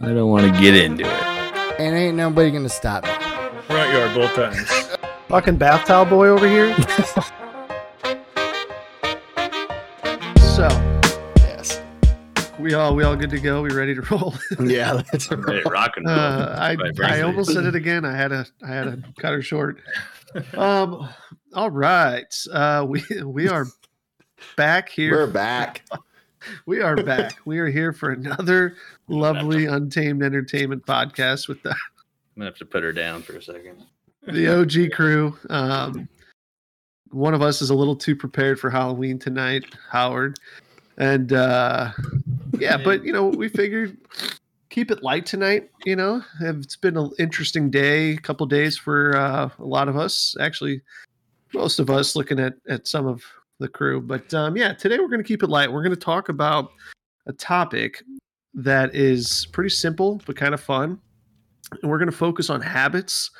I don't want to get into it. And ain't nobody gonna stop me. Front yard both times. Fucking bath towel boy over here. so, Yes. we all we all good to go. We ready to roll? Yeah, that's I'm ready rock and roll. Uh, I I almost said it again. I had a I had to cut her short. Um. All right. Uh. We we are back here. We're back. We are back. We are here for another lovely Untamed Entertainment podcast with the I'm gonna have to put her down for a second. the OG crew. Um, one of us is a little too prepared for Halloween tonight, Howard, and uh, yeah, but you know we figured keep it light tonight. You know, it's been an interesting day, a couple days for uh, a lot of us. Actually, most of us looking at at some of the crew, but um, yeah, today we're going to keep it light. We're going to talk about a topic that is pretty simple but kind of fun. And we're going to focus on habits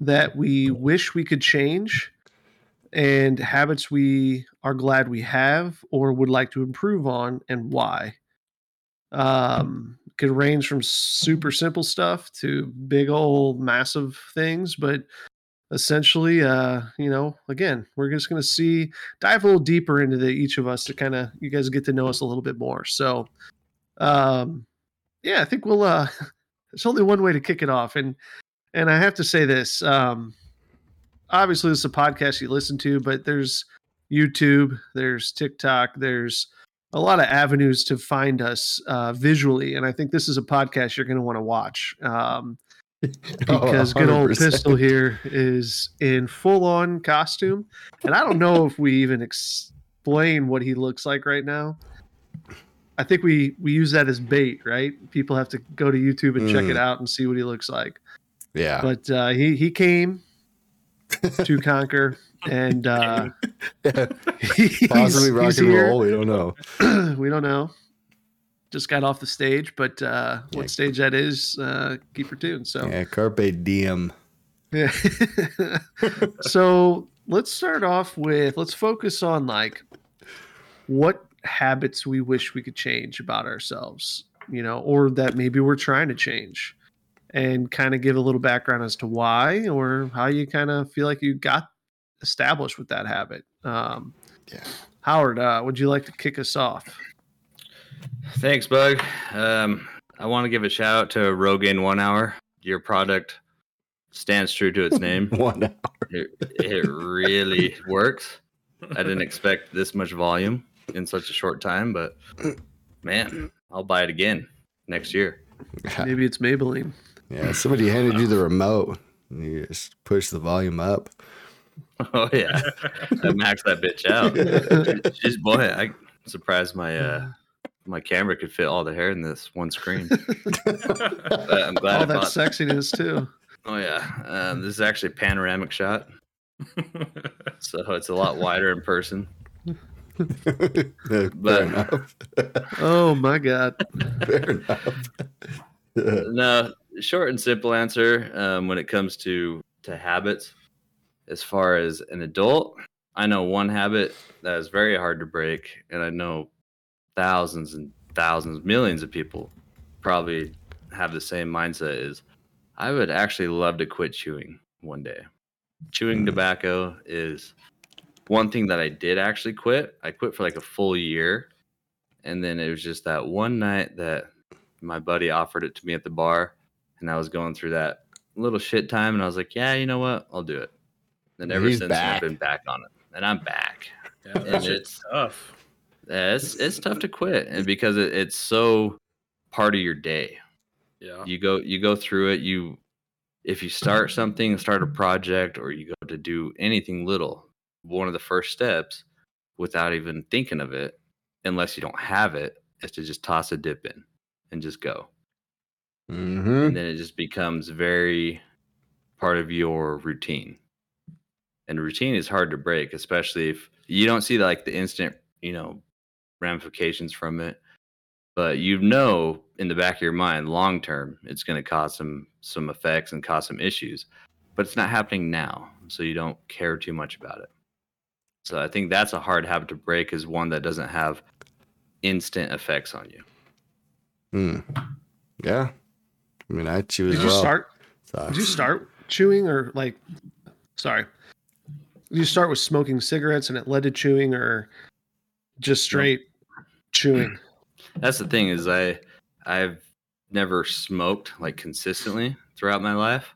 that we wish we could change and habits we are glad we have or would like to improve on and why. Um, could range from super simple stuff to big old massive things, but essentially, uh, you know, again, we're just going to see dive a little deeper into the each of us to kind of you guys get to know us a little bit more. So, um, yeah, I think we'll. uh There's only one way to kick it off, and and I have to say this. Um, obviously, this is a podcast you listen to, but there's YouTube, there's TikTok, there's a lot of avenues to find us uh, visually, and I think this is a podcast you're going to want to watch. Um, because good old pistol here is in full on costume and i don't know if we even explain what he looks like right now i think we we use that as bait right people have to go to youtube and check Mm. it out and see what he looks like Yeah. but uh he he came to conquer and uh he's, Possibly rock and roll. We don't know. we don't know just got off the stage but uh Yeah. what stage that is uh keep her tuned so Yeah, carpe diem. Yeah. so let's start off with let's focus on like what habits we wish we could change about ourselves, you know, or that maybe we're trying to change and kind of give a little background as to why or how you kind of feel like you got established with that habit. Um, Yeah. Howard, uh, would you like to kick us off? Thanks, Bug. Um, I want to give a shout out to Rogaine One Hour. Your product stands true to its name. One hour. it, it really works. I didn't expect this much volume in such a short time, but man, I'll buy it again next year. Maybe it's Maybelline. Yeah, somebody handed you the remote. and You just push the volume up. Oh yeah, I maxed that bitch out. Just boy, I surprised my uh my camera could fit all the hair in this one screen. But I'm glad All I that bought. sexiness too. Oh yeah, um, this is actually a panoramic shot, so it's a lot wider in person. Fair But- Oh my god. Fair enough. no short and simple answer um, when it comes to to habits as far as an adult i know one habit that is very hard to break and i know thousands and thousands millions of people probably have the same mindset is i would actually love to quit chewing one day chewing Mm. tobacco is one thing that i did actually quit i quit for like a full year and then it was just that one night that my buddy offered it to me at the bar and I was going through that little shit time and I was like, yeah, you know what? I'll do it. And ever He's since back. I've been back on it. And I'm back. Yeah, And it's- tough. Yeah, it's it's tough to quit and because it, it's so part of your day. Yeah. You go you go through it, you if you start something, start a project or you go to do anything little, one of the first steps without even thinking of it, unless you don't have it, is to just toss a dip in and just go. hmm and then it just becomes very part of your routine and routine is hard to break especially if you don't see like the instant you know ramifications from it but you know in the back of your mind long term it's going to cause some some effects and cause some issues but it's not happening now so you don't care too much about it so i think that's a hard habit to break is one that doesn't have instant effects on you Mm. Yeah. I mean, I chew as Did you well. start? so- Did you start chewing or like? Sorry. Did you start with smoking cigarettes and it led to chewing, or just straight chewing? That's the thing is I I've never smoked like consistently throughout my life.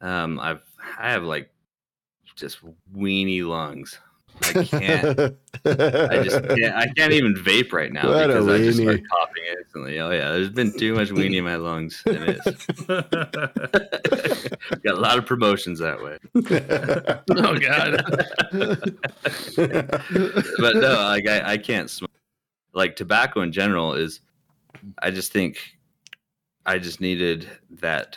Um, I've I have like just weeny lungs. I can't. I just can't. I can't even vape right now What because I just start coughing instantly. Oh yeah, there's been too much weenie in my lungs, and it's got a lot of promotions that way. Oh God. but no, like I, I can't smoke. Like tobacco in general is, I just think, I just needed that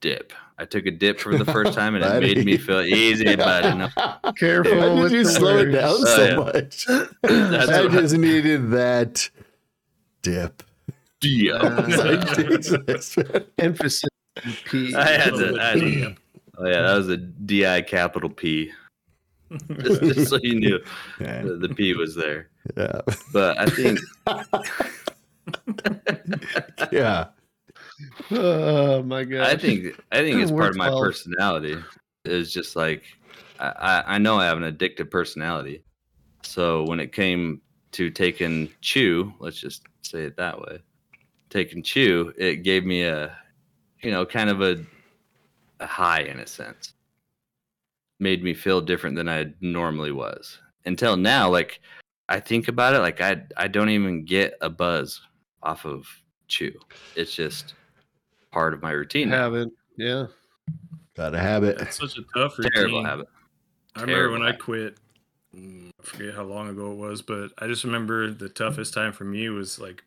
dip. I took a dip for the first time, and it made me feel easy, buddy. No, Careful Why did with you the slow it words. down Oh, so yeah. much? I what- just needed that dip. Dio. Like, Emphasis. P. I had to. I had to- P. oh yeah, that was a DI capital P. Just, just so you knew, Yeah, the, the P was there. Yeah. But I think yeah. Oh my God. I think I think it's part of my 12. personality. Is just like I, I I know I have an addictive personality. So when it came to taking chew, let's just say it that way, taking chew, it gave me a you know kind of a, a high in a sense. Made me feel different than I normally was. Until now, like I think about it, like I I don't even get a buzz off of chew. It's just part of my routine. now. habit. Yeah. Gotta have it. That's such a tough routine. Terrible habit. I remember when I quit. mm, I forget how long ago it was, but I just remember the toughest time for me was like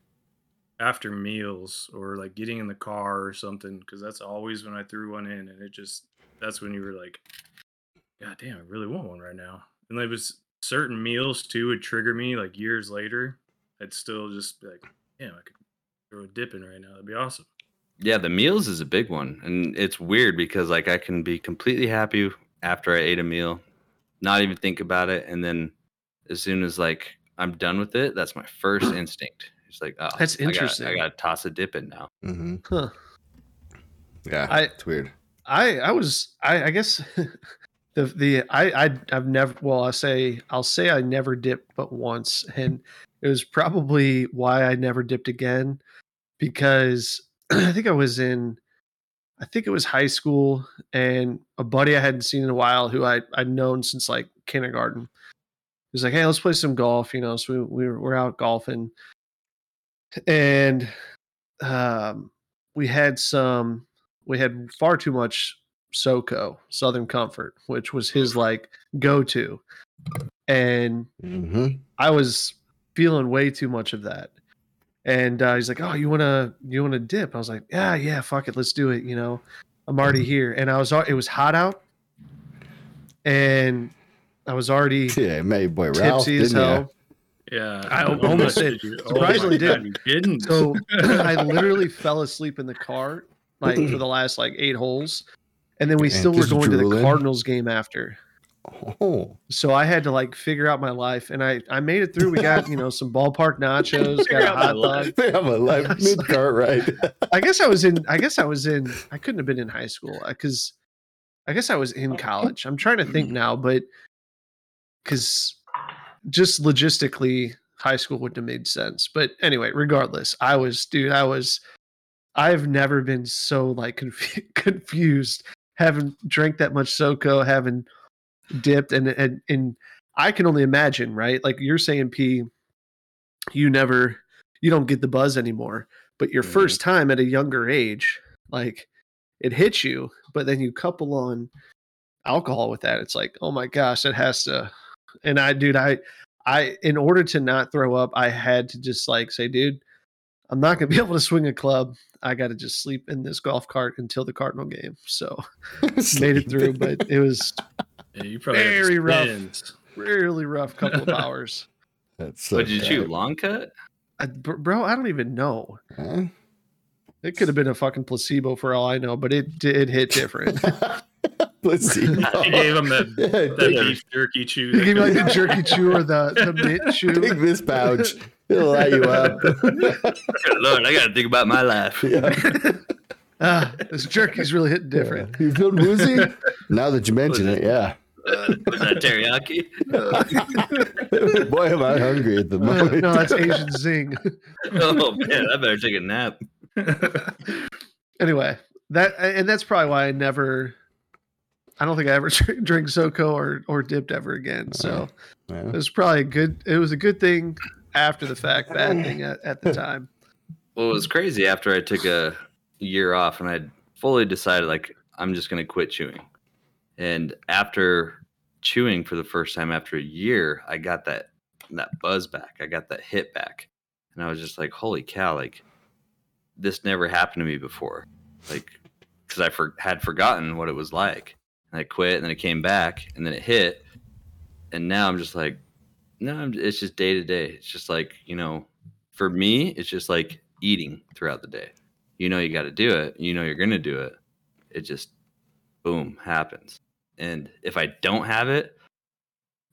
after meals or like getting in the car or something, because that's always when I threw one in, and it just that's when you were like, God damn, I really want one right now. And there was certain meals too would trigger me like years later. I'd still just be like, damn, I could throw a dip in right now. That'd be awesome. Yeah, the meals is a big one. And it's weird because like I can be completely happy after I ate a meal, not even think about it. And then as soon as like I'm done with it, that's my first instinct. It's like, oh That's interesting. I gotta toss a dip in now. hmm Huh. Yeah, I- it's weird. I I was I I guess the the I I I've never well I say I'll say I never dipped but once and it was probably why I never dipped again because I think I was in I think it was high school and a buddy I hadn't seen in a while who I I'd known since like kindergarten. He was like, "Hey, let's play some golf," you know. So we, we were, we're out golfing, and um, we had some we had far too much SoCo, Southern Comfort, which was his like go to. And hmm I was feeling way too much of that. And uh, he's like, "Oh, you wanna you wanna dip?" I was like, "Yeah, yeah, fuck it, let's do it." You know, I'm already here, and I was al- it was hot out, and I was already Yeah, made boy Ralph, tipsy as didn't ya? hell. Yeah, I almost did. Surprisingly oh my God, did. you didn't. So I literally fell asleep in the car like for the last like eight holes, and then we And still were going to the? Cardinals game after. Oh, So I had to like figure out my life, and I I made it through. We got you know some ballpark nachos, got a hot dog. they have a life mid cart ride. I guess I was in. I guess I was in. I couldn't have been in high school uh, because I guess I was in college. I'm trying to think mm. now, but because just logistically, high school wouldn't have made sense. But anyway, regardless, I was, dude. I was. I've never been so like confu- confused, having drank that much SoCo, having dipped, and and and I can only imagine, right? Like you're saying, P. You never, you don't get the buzz anymore but your Mhm. first time at a younger age like it hits you but then you couple on alcohol with that it's like oh my gosh it has to and i dude i i in order to not throw up i had to just like say dude i'm not going to be able to swing a club i got to just sleep in this golf cart until the cardinal game so made it through but it was Yeah, you probably very rough. really rough couple of hours That's so What did you chew? Long cut? I, bro i don't even know Huh? it could have been a fucking placebo for all i know but it did hit different Let's see. He gave him the Yeah, that beef jerky chew. They gave give you like the jerky chew or the, the mint chew. take this pouch. It'll light you up. Lord, I gotta think about my life. yeah. Ah, this jerky's really hitting different. Yeah. You feel woozy? now that you mention it, yeah. Uh, was that teriyaki? Boy, am I hungry at the moment. no, that's Asian zing. oh man, I better take a nap. anyway, that and that's probably why I never. I don't think I ever drink, drink SoCo or or dipped ever again. So Yeah. it was probably a good. It was a good thing after the fact, bad thing at, at the time. Well, it was crazy after I took a year off and I fully decided like I'm just gonna quit chewing. And after chewing for the first time after a year, I got that that buzz back. I got that hit back. And I was just like, holy cow, like this never happened to me before. Like, because I for- had forgotten what it was like. And I quit and then it came back and then it hit. And now I'm just like, no, it's just day to day. It's just like, you know, for me, it's just like eating throughout the day. You know, you got to do it. You know, you're going to do it. It just, boom, happens. And if I don't have it,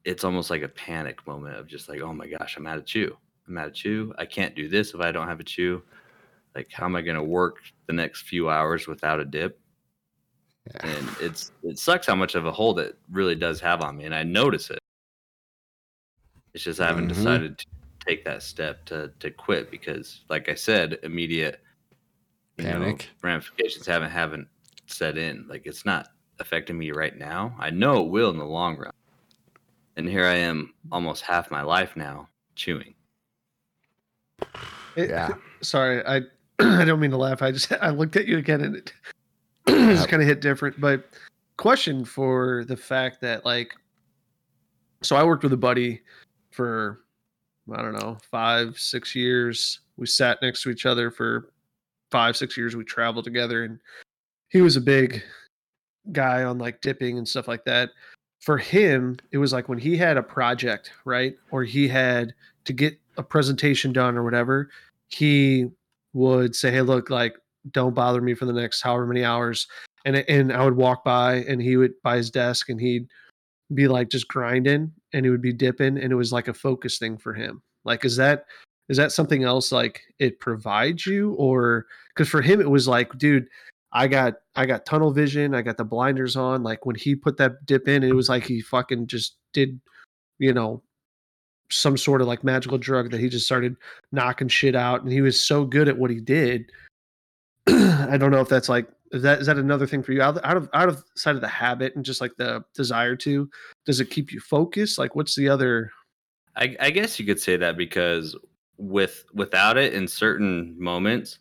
it's almost like a panic moment of just like, oh my gosh, I'm out of chew. I'm out of chew. I can't do this if I don't have a chew. Like, how am I going to work the next few hours without a dip? And it's it sucks how much of a hold it really does have on me, and I notice it. It's just I haven't Mhm. decided to take that step to to quit because, like I said, immediate you know, Panic. ramifications haven't haven't set in. Like it's not affecting me right now. I know it will in the long run. And here I am, almost half my life now chewing. It- Yeah. Sorry, I I don't mean to laugh. I just I looked at you again and it just kind of hit different. But question for the fact that like, so I worked with a buddy for I don't know five six years. We sat next to each other for five six years. We traveled together, and he was a big guy on like dipping and stuff like that. For him, it was like when he had a project, right, or he had to get a presentation done or whatever he would say, "Hey, look, like, don't bother me for the next however many hours." And and I would walk by, and he would by his desk, and he'd be like just grinding, and he would be dipping, and it was like a focus thing for him. Like, is that is that something else like it provides you, or because for him it was like, dude, I got I got tunnel vision, I got the blinders on. Like when he put that dip in, it was like he fucking just did, you know, some sort of like magical drug that he just started knocking shit out and he was so good at what he did i don't know if that's like is that is that another thing for you out, out of out of side of the habit and just like the desire to does it keep you focused like what's the other I, I guess you could say that because with without it in certain moments,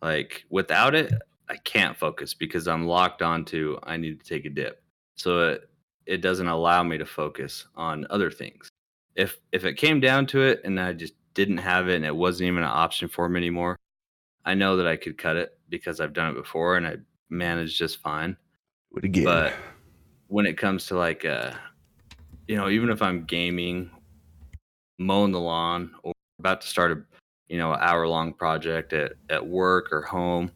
like without it, I can't focus because I'm locked onto I need to take a dip. So it it doesn't allow me to focus on other things. If if it came down to it and I just didn't have it and it wasn't even an option for me anymore, I know that I could cut it because I've done it before and I managed just fine. What again? but when it comes to like uh you know even if i'm gaming mowing the lawn or about to start a you know hour long project at, at work or home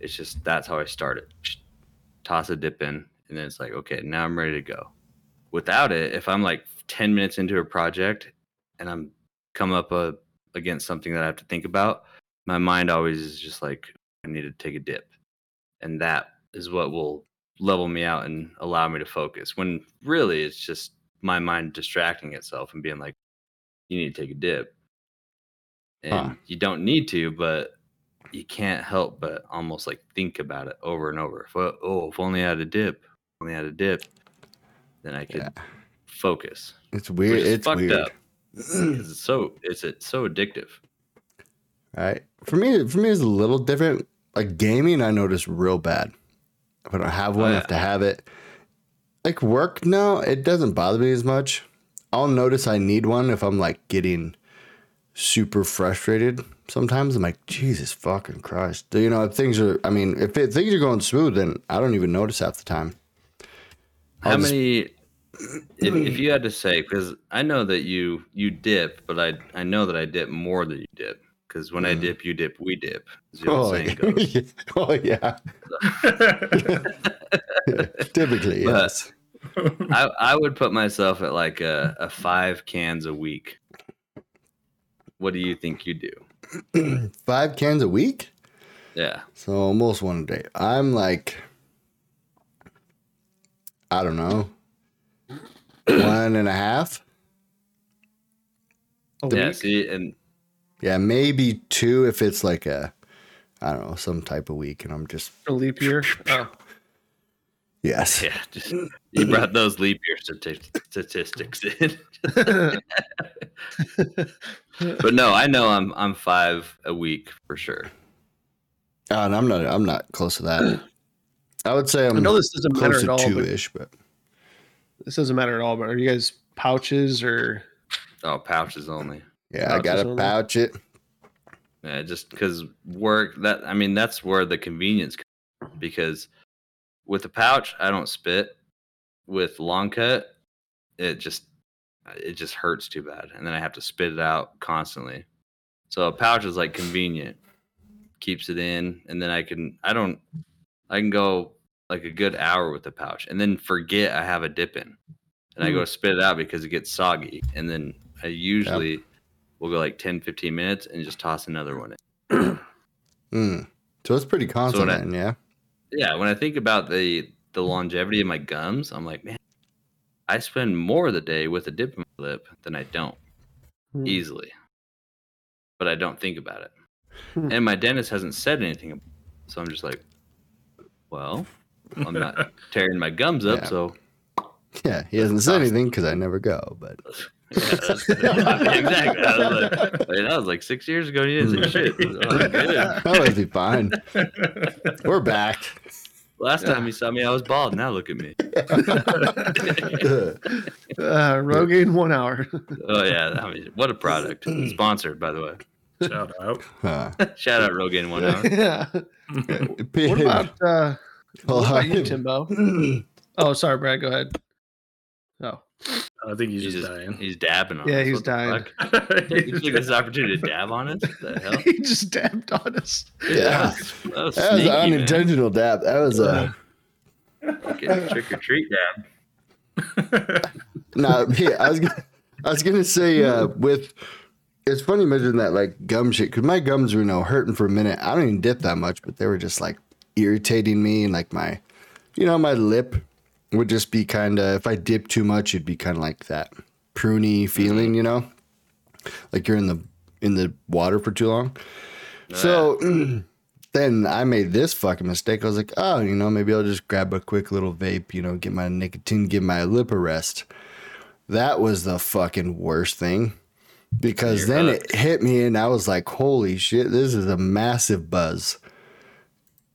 it's just that's how i start it. Just toss a dip in and then it's like okay now i'm ready to go. Without it if i'm like 10 minutes into a project and i'm come up uh, against something that i have to think about my mind always is just like i need to take a dip and that is what will level me out and allow me to focus when really it's just my mind distracting itself and being like you need to take a dip and Huh. you don't need to but you can't help but almost like think about it over and over if, uh, oh if only i had a dip only I had a dip then i could Yeah. focus it's weird. It's fucked weird. up. it's so it's it's so addictive Right. For me, for me, it's a little different. Like gaming, I notice real bad. If I don't have one, I Oh, have to have it. Like work, no, it doesn't bother me as much. I'll notice I need one if I'm like getting super frustrated. Sometimes I'm like, Jesus fucking Christ. You know, if things are, I mean, if it, things are going smooth, then I don't even notice half the time. How I'll just- many? If, if you had to say, because I know that you you dip, but I I know that I dip more than you dip. Because when I dip, you dip, we dip. As the old Oh, saying yeah. goes. oh, yeah. Typically, yes. I I would put myself at like a, a five cans a week. What do you think you do? Five cans a week? Yeah. So almost one a day. I'm like, I don't know, one and a half. A Yeah. week? See, and Yeah, maybe two if it's like a, I don't know, some type of week, and I'm just A leap year? Oh. yes. yeah, just you brought those leap year stati- statistics in. but no, I know I'm I'm five a week for sure. Oh, and I'm not. I'm not close to that. I would say I I'm know this doesn't matter close at to all, two but ish, but this doesn't matter at all. But are you guys pouches or Oh, pouches only. Yeah, I gotta pouch it. Yeah, just because work that I mean that's where the convenience comes because with the pouch I don't spit. With long cut, it just it just hurts too bad, and then I have to spit it out constantly. So a pouch is like convenient, keeps it in, and then I can I don't I can go like a good hour with the pouch, and then forget I have a dip in, and I hmm. go spit it out because it gets soggy, and then I usually will go like 10, 15 minutes and just toss another one in. Mm. So it's pretty constant, I- yeah. yeah, when I think about the the longevity of my gums, I'm like, man, I spend more of the day with a dip in my lip than I don't Hmm. easily. But I don't think about it. Hmm. And my dentist hasn't said anything. ab- So I'm just like, well, I'm not tearing my gums up, Yeah. so Yeah, he hasn't said anything because I never go, but yeah, that's, exactly. I was like, wait, that was like six years ago. and You didn't say shit. Oh, good. that would be fine. We're back. Last time you saw me, I was bald. Now look at me. uh, Rogaine one hour? Oh yeah, I mean, what a product. Sponsored, by the way. Shout out. Huh. Shout out Rogan One Hour. yeah. What about uh, what about you, Timbo? Oh, sorry, Brad. Go ahead. Oh, I think he's, He's just just dying. he's dabbing on us. Yeah, us. he's What dying. fuck? You took this opportunity to dab on us? What the hell? he just dabbed on us. Yeah. That was, That was sneaky, an man. unintentional dab. That was a Fucking trick or treat dab. no. Yeah, I was gonna, I was gonna say uh, with. It's funny mentioning that like gum shit because my gums were you know hurting for a minute. I don't even dip that much, but they were just like irritating me and like my, you know, my lip would just be kind of if I dip too much, it'd be kind of like that pruny feeling, mm-hmm. you know, like you're in the in the water for too long. So then I made this fucking mistake. I was like, oh, you know, maybe I'll just grab a quick little vape, you know, get my nicotine, give my lip a rest. That was the fucking worst thing because You're then hooked. it hit me and I was like, holy shit, this is a massive buzz.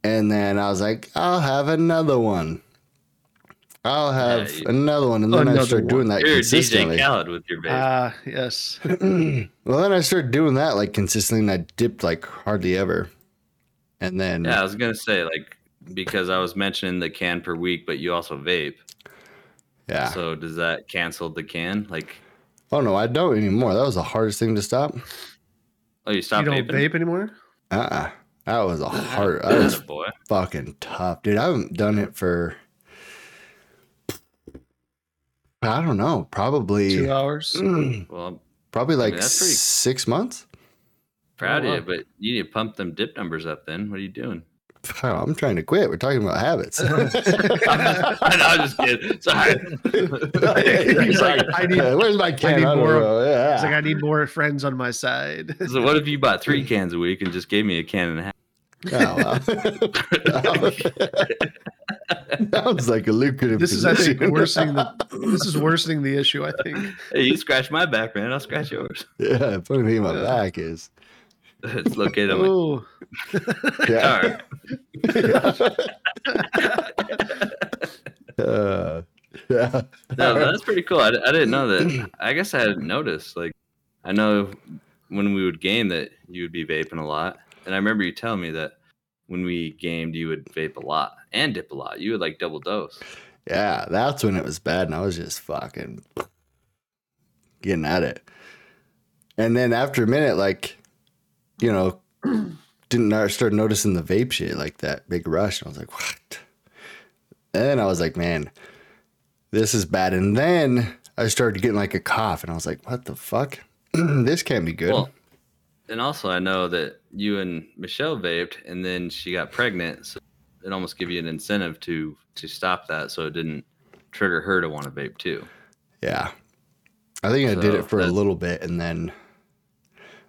And then I was like, I'll have another one. I'll have you- another one. And then I start started doing one. that You're consistently. DJ Khaled with your vape. Ah, yes. well, then I started doing that like consistently and I dipped like hardly ever. And then, yeah, I was gonna say like because I was mentioning the can per week, but you also vape. yeah. So does that cancel the can? Like, Oh no, I don't anymore. That was the hardest thing to stop. oh, you You stopped don't vaping? vape anymore? Uh uh That was a hard that was boy. fucking tough. Dude, I haven't done it for I don't know, probably Two hours? Well, I'm probably like that's pretty- six months. proud Oh, of you, but you need to pump them dip numbers up. Then what are you doing? Oh, I'm trying to quit. We're talking about habits. I'm just, I'm just kidding. Sorry. He's like, I need. Where's my can? need I don't more- Yeah. He's like, I need more friends on my side. so what if you bought three cans a week and just gave me a can and a half? Oh, well. Sounds like a lucrative. This is, I think, worsening the. This is worsening the issue. I think. Hey, you scratch my back, man. I'll scratch yours. yeah, funny thing my Yeah. back is, it's located on my Oh, yeah, car. uh, yeah. No, that's pretty cool. I, I didn't know that. I guess I hadn't noticed. Like, I know when we would game that you would be vaping a lot, and I remember you telling me that when we gamed, you would vape a lot and dip a lot. You would like double dose. Yeah, that's when it was bad, and I was just fucking getting at it. And then after a minute, like, you know, didn't start noticing the vape shit, like that big rush. And I was like, what? And then I was like, man, this is bad. And then I started getting like a cough, and I was like, what the fuck? this can't be good. Well, and also I know that you and Michelle vaped, and then she got pregnant, so it almost gave you an incentive to to stop that, so it didn't trigger her to want to vape too. Yeah. I think I did it for a little bit and then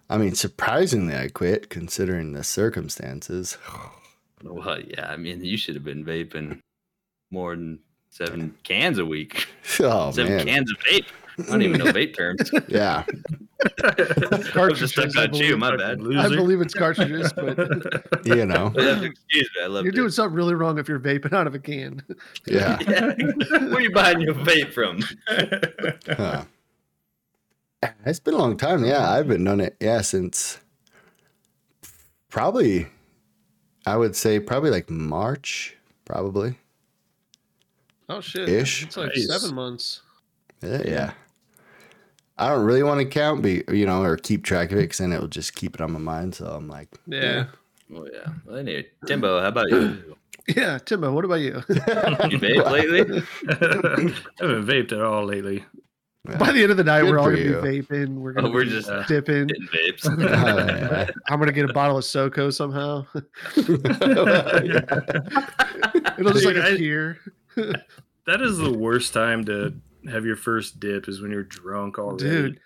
I mean surprisingly I quit considering the circumstances. Well, yeah, I mean, you should have been vaping more than seven cans a week. Oh seven man. cans of vape. I don't even know vape terms. Yeah. I'm just Cartridges, I on you. My bad. I believe it's cartridges, but You know. Excuse me. I love you're doing something really wrong if you're vaping out of a can. Yeah. Yeah. Where are you buying your vape from? Huh. It's been a long time. Yeah, I've been doing it. Yeah, since probably, I would say probably like March, probably. Oh shit! Ish. It's like Nice. seven months. Yeah, yeah. I don't really want to count, but you know, or keep track of it, because then it will just keep it on my mind. So I'm like, Yeah. Oh yeah. Well, anyway, Timbo, how about you? Yeah, Timbo, what about you? You vape lately? I haven't vaped at all lately. By the end of the night, Good we're all gonna you. be vaping. We're gonna Oh, we're be just uh, dipping. getting vapes. Oh. I'm gonna get a bottle of SoCo somehow. It'll just like Dude, I- appear. That is the worst time to have your first dip is when you're drunk already. Dude.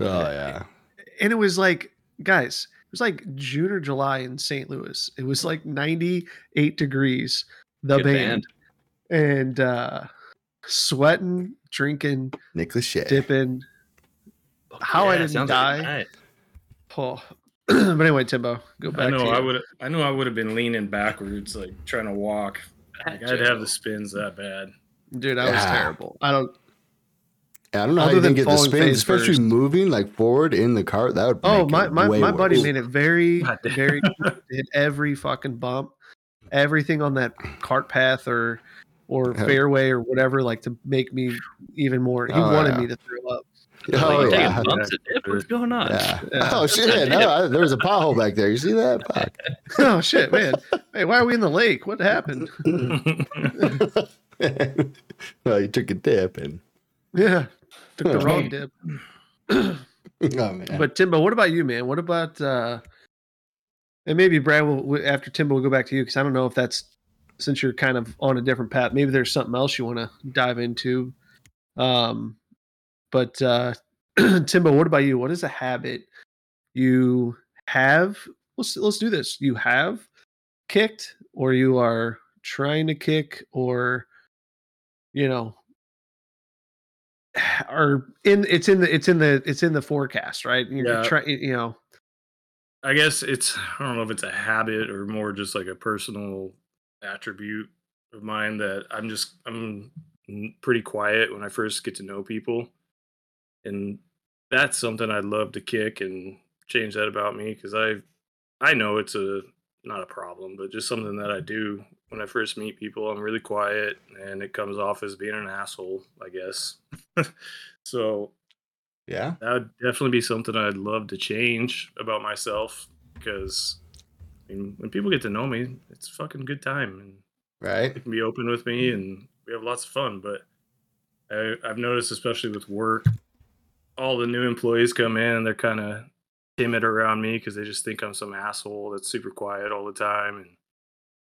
Oh yeah. and it was like guys it was like june or july in st louis it was like 98 degrees the Good band, and uh sweating drinking Nicholas Shea. dipping how i didn't sounds like die night. oh. but anyway timbo go back I know to you. I would I know I would have been leaning backwards like trying to walk. Like, I'd have the spins that bad. dude i was Yeah. terrible i don't I don't know how Other you than didn't get the falling spins, face especially first. moving like forward in the cart. That would. oh make my my, way my buddy made it very very hit every fucking bump everything on that cart path or or Yeah. fairway or whatever like to make me even more he Oh, wanted yeah. me to throw up Oh Like, yeah. taking bumps? What's going on? Yeah. Yeah. Oh shit! No, I, there was a pothole back there. You see that? Fuck. oh shit man hey why are we in the lake what happened well, you took a dip and. yeah took the Oh. wrong dip. Oh man. but timbo what about you man? What about uh and maybe brad will will- after timbo will go back to you because i don't know if that's since you're kind of on a different path maybe there's something else you want to dive into. Um but uh timbo what about you? What is a habit you have? Let's let's do this. You have kicked or you are trying to kick or you know or in it's in the it's in the it's in the forecast right you're Yeah. trying you know I guess it's I don't know if it's a habit or more just like a personal attribute of mine that I'm just I'm pretty quiet when I first get to know people. And that's something I'd love to kick and change that about me cuz I I know it's a not a problem, but just something that I do when I first meet people. I'm really quiet and it comes off as being an asshole, I guess. so yeah. that would definitely be something I'd love to change about myself because I mean, when people get to know me, it's a fucking good time and Right. they can be open with me and we have lots of fun. But I, I've noticed, especially with work, all the new employees come in and they're kind of timid around me because they just think I'm some asshole that's super quiet all the time and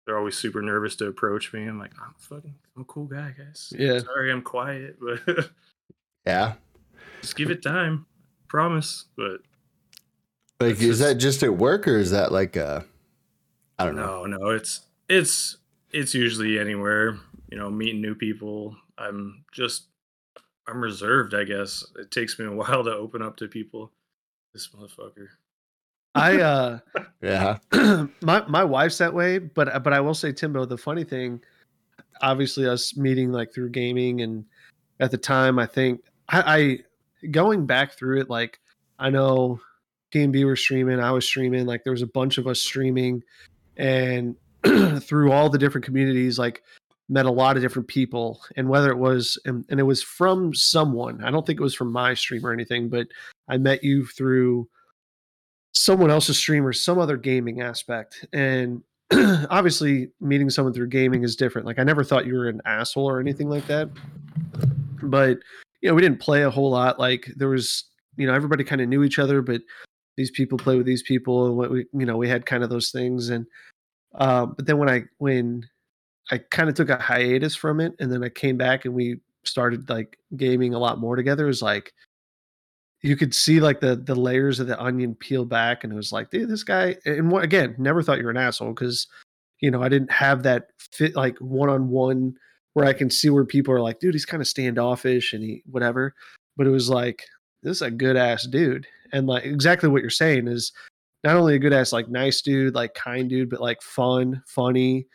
they're always super nervous to approach me. I'm like, I'm fucking, I'm a cool guy, guys. Yeah. Sorry, I'm quiet, but Yeah. just give it time. Promise. But Like, is just- that just at work or is that like a? I don't know. No, no, it's it's it's usually anywhere. You know, meeting new people. I'm just I'm reserved, I guess. It takes me a while to open up to people. This motherfucker. I uh Yeah. my my wife's that way, but but I will say, Timbo, the funny thing, obviously us meeting like through gaming, and at the time, I think I, I going back through it, like I know P and B were streaming, I was streaming, like there was a bunch of us streaming, and through all the different communities, like met a lot of different people, and whether it was and, and it was from someone, I don't think it was from my stream or anything, but I met you through someone else's stream or some other gaming aspect. And obviously, meeting someone through gaming is different. Like, I never thought you were an asshole or anything like that. But, you know, we didn't play a whole lot. Like, there was, you know, everybody kind of knew each other, but these people play with these people and what we you know we had kind of those things and um but then when i when i kind of took a hiatus from it and then i came back and we started like gaming a lot more together it was like you could see like the the layers of the onion peel back and it was like dude this guy and what again never thought you were an asshole because you know i didn't have that fit like one-on-one where i can see where people are like dude he's kind of standoffish and he whatever but it was like this is a good ass dude and like exactly what you're saying is not only a good ass like nice dude like kind dude but like fun funny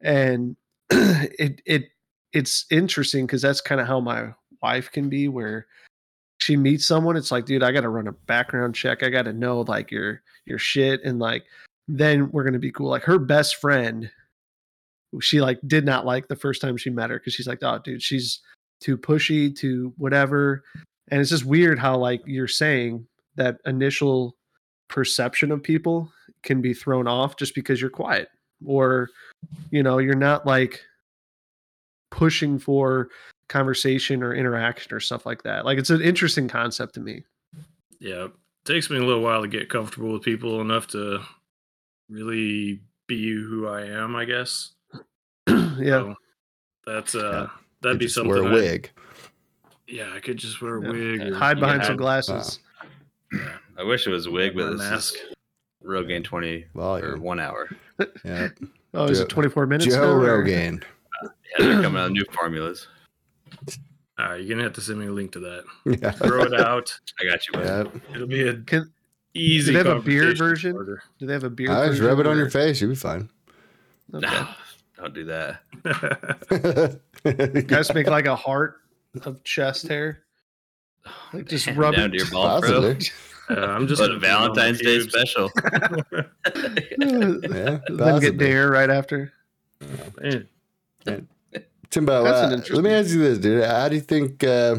and it it it's interesting because that's kind of how my wife can be where she meets someone it's like dude i gotta run a background check i gotta know like your your shit and like then we're gonna be cool like her best friend she like did not like the first time she met her because she's like oh dude she's too pushy too whatever and it's just weird how like you're saying that initial perception of people can be thrown off just because you're quiet or you know you're not like pushing for conversation or interaction or stuff like that like it's an interesting concept to me Yeah, it takes me a little while to get comfortable with people enough to really be who I am. I guess. yeah So that's uh, that'd be just something. Wear a I- wig. yeah, I could just wear a Yeah. wig. or- hide behind can some hide- glasses I wish it was a wig, with a mask. is Rogaine 20 or one hour. Yeah. oh is Joe- it 24 minutes now, Joe or- Rogan. Yeah, they're coming out with new formulas. All right, you're gonna have to send me a link to that. Yeah. Throw it out. I got you. bud. yeah. It'll be a Can- easy. do they have a beard version? starter. do they have a beard I just rub it on your face. You'll be fine. Okay. No, don't do that. guys make like a heart of chest hair Like, just Damn, rub down it- to your balls, bro. Uh, I'm just But gonna put it on my Valentine's Day pubes. special. Yeah. then get possibly. dare right after Man, Timbo, That's an uh, let me ask you this, dude. How do you think? Uh,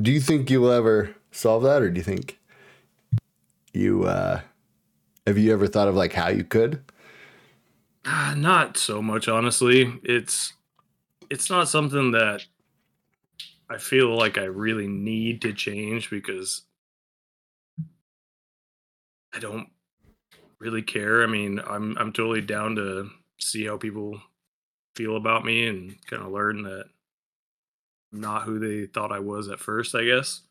do you think you'll ever solve that, or do you think you uh, have you ever thought of like how you could? Ah, not so much, honestly. It's it's not something that I feel like I really need to change because I don't really care. I mean, I'm I'm totally down to see how people feel about me and kind of learn that I'm not who they thought I was at first, I guess.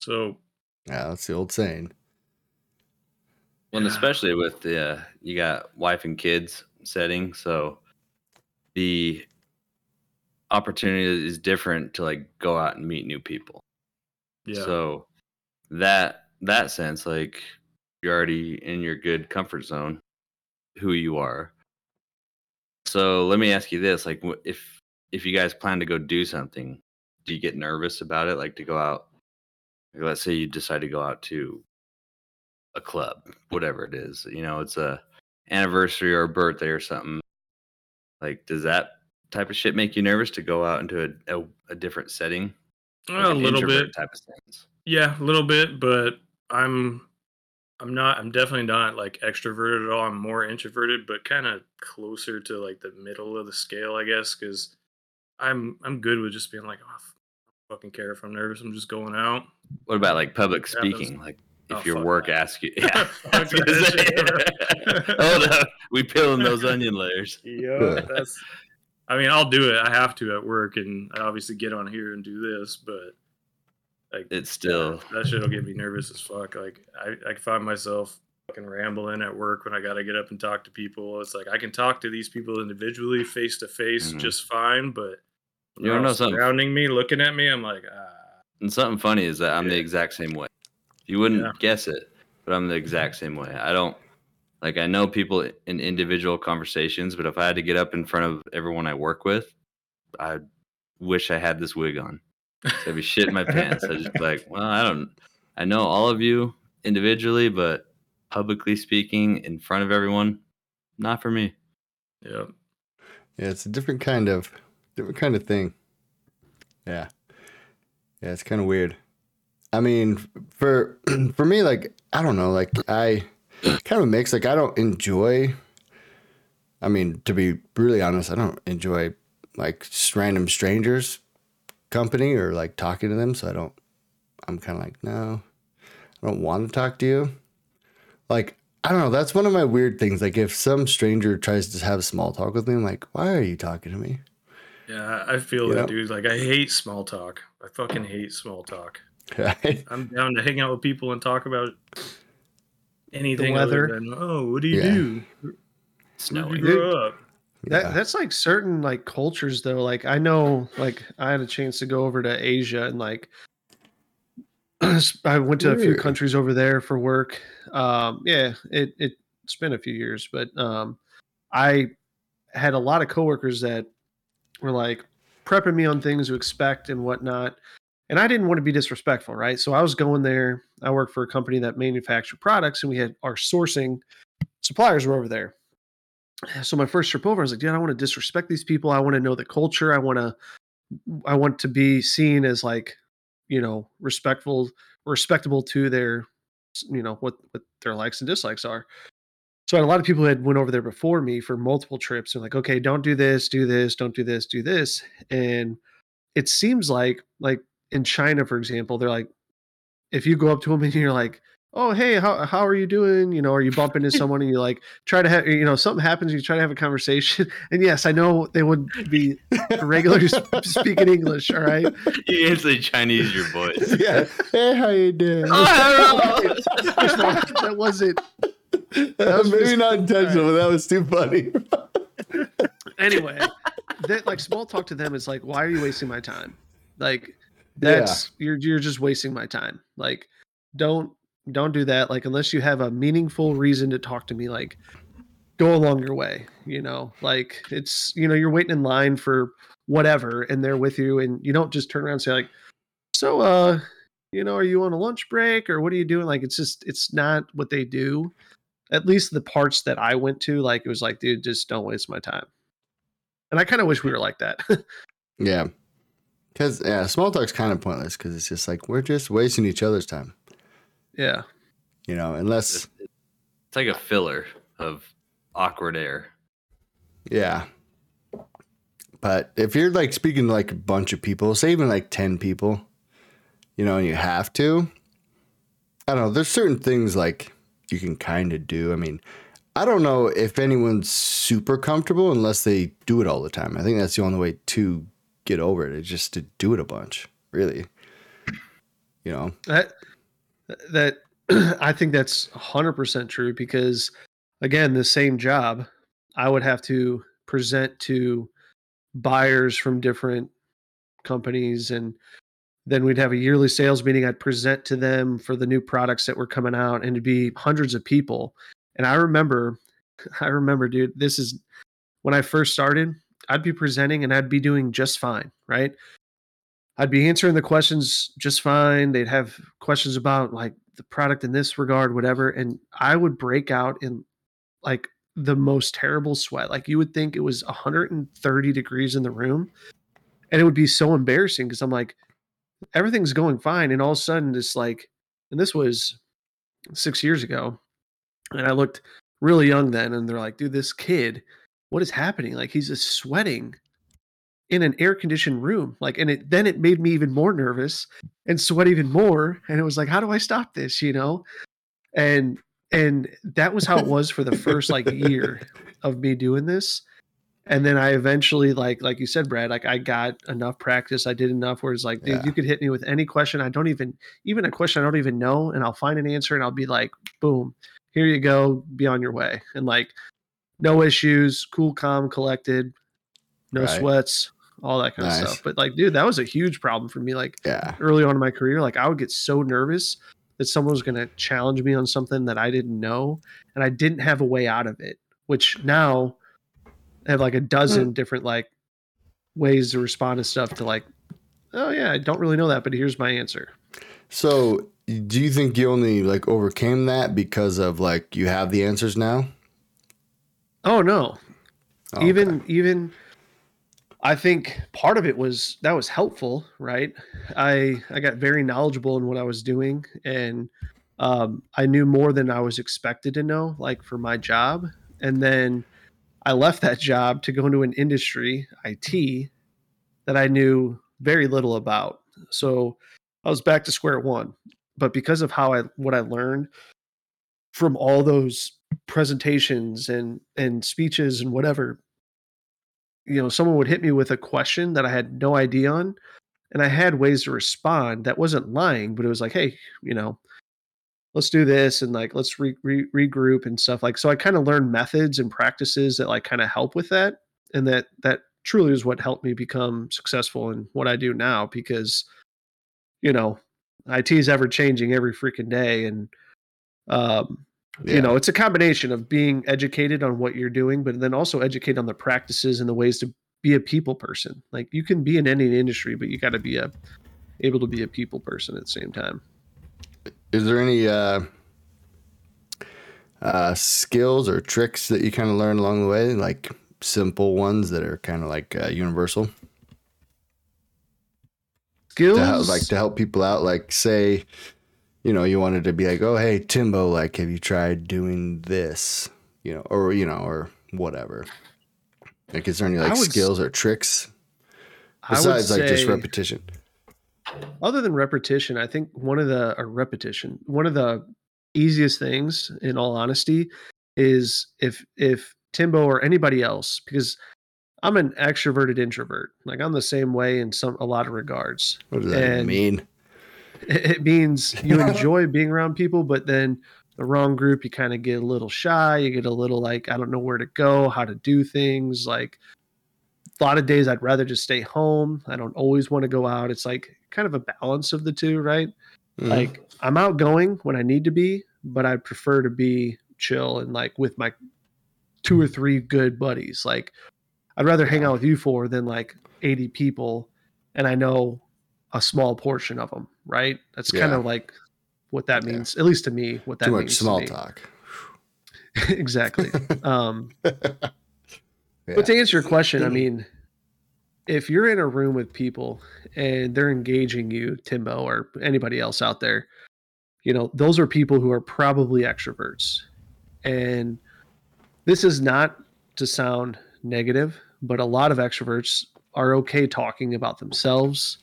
So Yeah, that's the old saying. Well, and especially with the uh, you got wife and kids setting, so the opportunity is different to like go out and meet new people. yeah. So that that sense, like you're already in your good comfort zone, who you are. So let me ask you this: like, if if you guys plan to go do something, do you get nervous about it? Like to go out? like, let's say you decide to go out to a club, whatever it is. You know, it's a anniversary or a birthday or something. Like, does that type of shit make you nervous to go out into a a, a different setting? Like a little bit. type of sense. Yeah, a little bit, but I'm I'm not I'm definitely not like extroverted at all. I'm more introverted, but kind of closer to like the middle of the scale, I guess, cuz I'm I'm good with just being like, oh, I don't fucking care if I'm nervous. I'm just going out. What about like public speaking? Like oh, if Oh, your work that. asks you, yeah. I was gonna say. Hold up, we peeling those onion layers. Yeah, that's I mean, I'll do it. I have to at work and I obviously get on here and do this, but like It's still that shit'll get me nervous as fuck. Like I, I find myself fucking rambling at work when I gotta get up and talk to people. It's like I can talk to these people individually, face to face, Mhm. just fine. But You they're know something? surrounding me, looking at me, I'm like, ah, and something funny is that I'm the exact same way. You wouldn't Yeah. guess it, but I'm the exact same way. I don't like I know people in individual conversations, but if I had to get up in front of everyone I work with, I wish I had this wig on. So I'd be shit in my pants. I'd just be like, well, I don't I know all of you individually, but publicly speaking in front of everyone, not for me. yeah, Yeah, it's a different kind of different kind of thing. Yeah. Yeah, it's kind of weird. I mean, for for me like I don't know, like I kind of a mix like I don't enjoy I mean, to be brutally honest, I don't enjoy like random strangers company or like talking to them, so I don't I'm kind of like, no. I don't want to talk to you. like I don't know. That's one of my weird things. Like if some stranger tries to have small talk with me, I'm like, why are you talking to me? Yeah, I feel You that, know? dude. Like, I hate small talk. I fucking hate small talk. Right? I'm down to hang out with people and talk about anything weather. other than, oh, what do you Yeah. do? Where Snowing. did That that's like certain like cultures though. Like I know like I had a chance to go over to Asia and like I went to a few countries over there for work. Um yeah, it it's been a few years, but um I had a lot of coworkers that were like prepping me on things to expect and whatnot. And I didn't want to be disrespectful, right? So I was going there. I worked for a company that manufactured products and we had our sourcing suppliers were over there so my first trip over, I was like, dude, I want to disrespect these people. I want to know the culture. I want to, I want to be seen as like, you know, respectful, respectable to their, you know, what what their likes and dislikes are. So a lot of people had went over there before me for multiple trips and like, okay, don't do this, do this, don't do this, do this, and it seems like like in China, for example, they're like, if you go up to them and you're like, oh hey, how how are you doing? You know, are you bumping into someone and you like try to have you know something happens you try to have a conversation and yes i know they would be regular speaking english all right You instantly Chinese your voice. yeah. Hey, how you doing? First of all, that wasn't that was maybe mis- not intentional, but that was too funny. anyway that like small talk to them is like why are you wasting my time like that's you're you're just wasting my time like don't don't do that like unless you have a meaningful reason to talk to me like go along your way you know? Like it's you know you're waiting in line for whatever and they're with you and you don't just turn around and say like so uh you know are you on a lunch break or what are you doing? Like it's just it's not what they do. At least the parts that i went to like it was like dude just don't waste my time. And i kind of wish we were like that. Yeah. Because, yeah, small talk's kind of pointless because it's just like we're just wasting each other's time, yeah you know, unless, It's, it's like a filler of awkward air. yeah. But if you're like speaking to like a bunch of people, say even like 10 people, you know, and you have to, I don't know, there's certain things like you can kind of do. I mean, I don't know if anyone's super comfortable unless they do it all the time. I think that's the only way to get over it, is just to do it a bunch, really. You know, that that i think that's 100% true because again the same job i would have to present to buyers from different companies and then we'd have a yearly sales meeting. I'd present to them for the new products that were coming out and it'd be hundreds of people. And i remember i remember dude this is when i first started i'd be presenting and i'd be doing just fine right I'd be answering the questions just fine. They'd have questions about like the product in this regard, whatever. And I would break out in like the most terrible sweat. Like you would think it was 130 degrees in the room. And it would be so embarrassing because I'm like, everything's going fine. And all of a sudden, it's like, and this was six years ago. And I looked really young then. And they're like, dude, this kid, what is happening? Like he's just sweating in an air conditioned room like and it then it made me even more nervous and sweat even more and it was like how do i stop this you know and and that was how it was for the first like year of me doing this and then i eventually like like you said brad like i got enough practice i did enough where it's like dude Yeah. you could hit me with any question i don't even even a question i don't even know and i'll find an answer and i'll be like boom here you go be on your way and like no issues cool calm collected no Right. sweats all that kind of stuff but like dude that was a huge problem for me like yeah. early on in my career like i would get so nervous that someone was going to challenge me on something that i didn't know and i didn't have a way out of it which now I have like a dozen hmm. different like ways to respond to stuff to like oh yeah i don't really know that but here's my answer So, do you think you only like overcame that because of like you have the answers now? oh no Oh, okay. even even i think part of it was that was helpful right? I i got very knowledgeable in what i was doing and um, i knew more than i was expected to know like for my job. And then i left that job to go into an industry it that i knew very little about. So i was back to square one. But because of how i what i learned from all those presentations and and speeches and whatever you know someone would hit me with a question that i had no idea on and i had ways to respond that wasn't lying but it was like hey you know let's do this and like let's re- re- regroup and stuff like so i kind of learned methods and practices that like kind of help with that and that that truly is what helped me become successful in what i do now because you know it is ever changing every freaking day and um Yeah. you know it's a combination of being educated on what you're doing but then also educate on the practices and the ways to be a people person like you can be in any industry but you got to be a able to be a people person at the same time Is there any uh, uh, skills or tricks that you kind of learn along the way, like simple ones that are kind of like uh, universal skills to help, like to help people out? Like, say, you know, you wanted to be like, oh, hey, Timbo, like, have you tried doing this? You know, or you know, or whatever. Like, is there any like would skills or tricks besides like just repetition? other than repetition, I think one of the or repetition, one of the easiest things, in all honesty, is if if Timbo or anybody else, because I'm an extroverted introvert. Like I'm the same way in some a lot of regards. What does that and- mean? It means you enjoy being around people, but then the wrong group, you kind of get a little shy. You get a little like, I don't know where to go, how to do things. Like a lot of days, I'd rather just stay home. I don't always want to go out. It's like kind of a balance of the two, right? Mhm. Like I'm outgoing when I need to be, but I prefer to be chill and like with my two or three good buddies. Like I'd rather hang out with you four than like 80 people and I know a small portion of them, right? That's kind of like what that Yeah. means, at least to me, what that too much means. small talk. exactly. Um, Yeah. But to answer your question, I mean, if you're in a room with people and they're engaging you, Timbo, or anybody else out there, you know, those are people who are probably extroverts. And this is not to sound negative, but a lot of extroverts are okay talking about themselves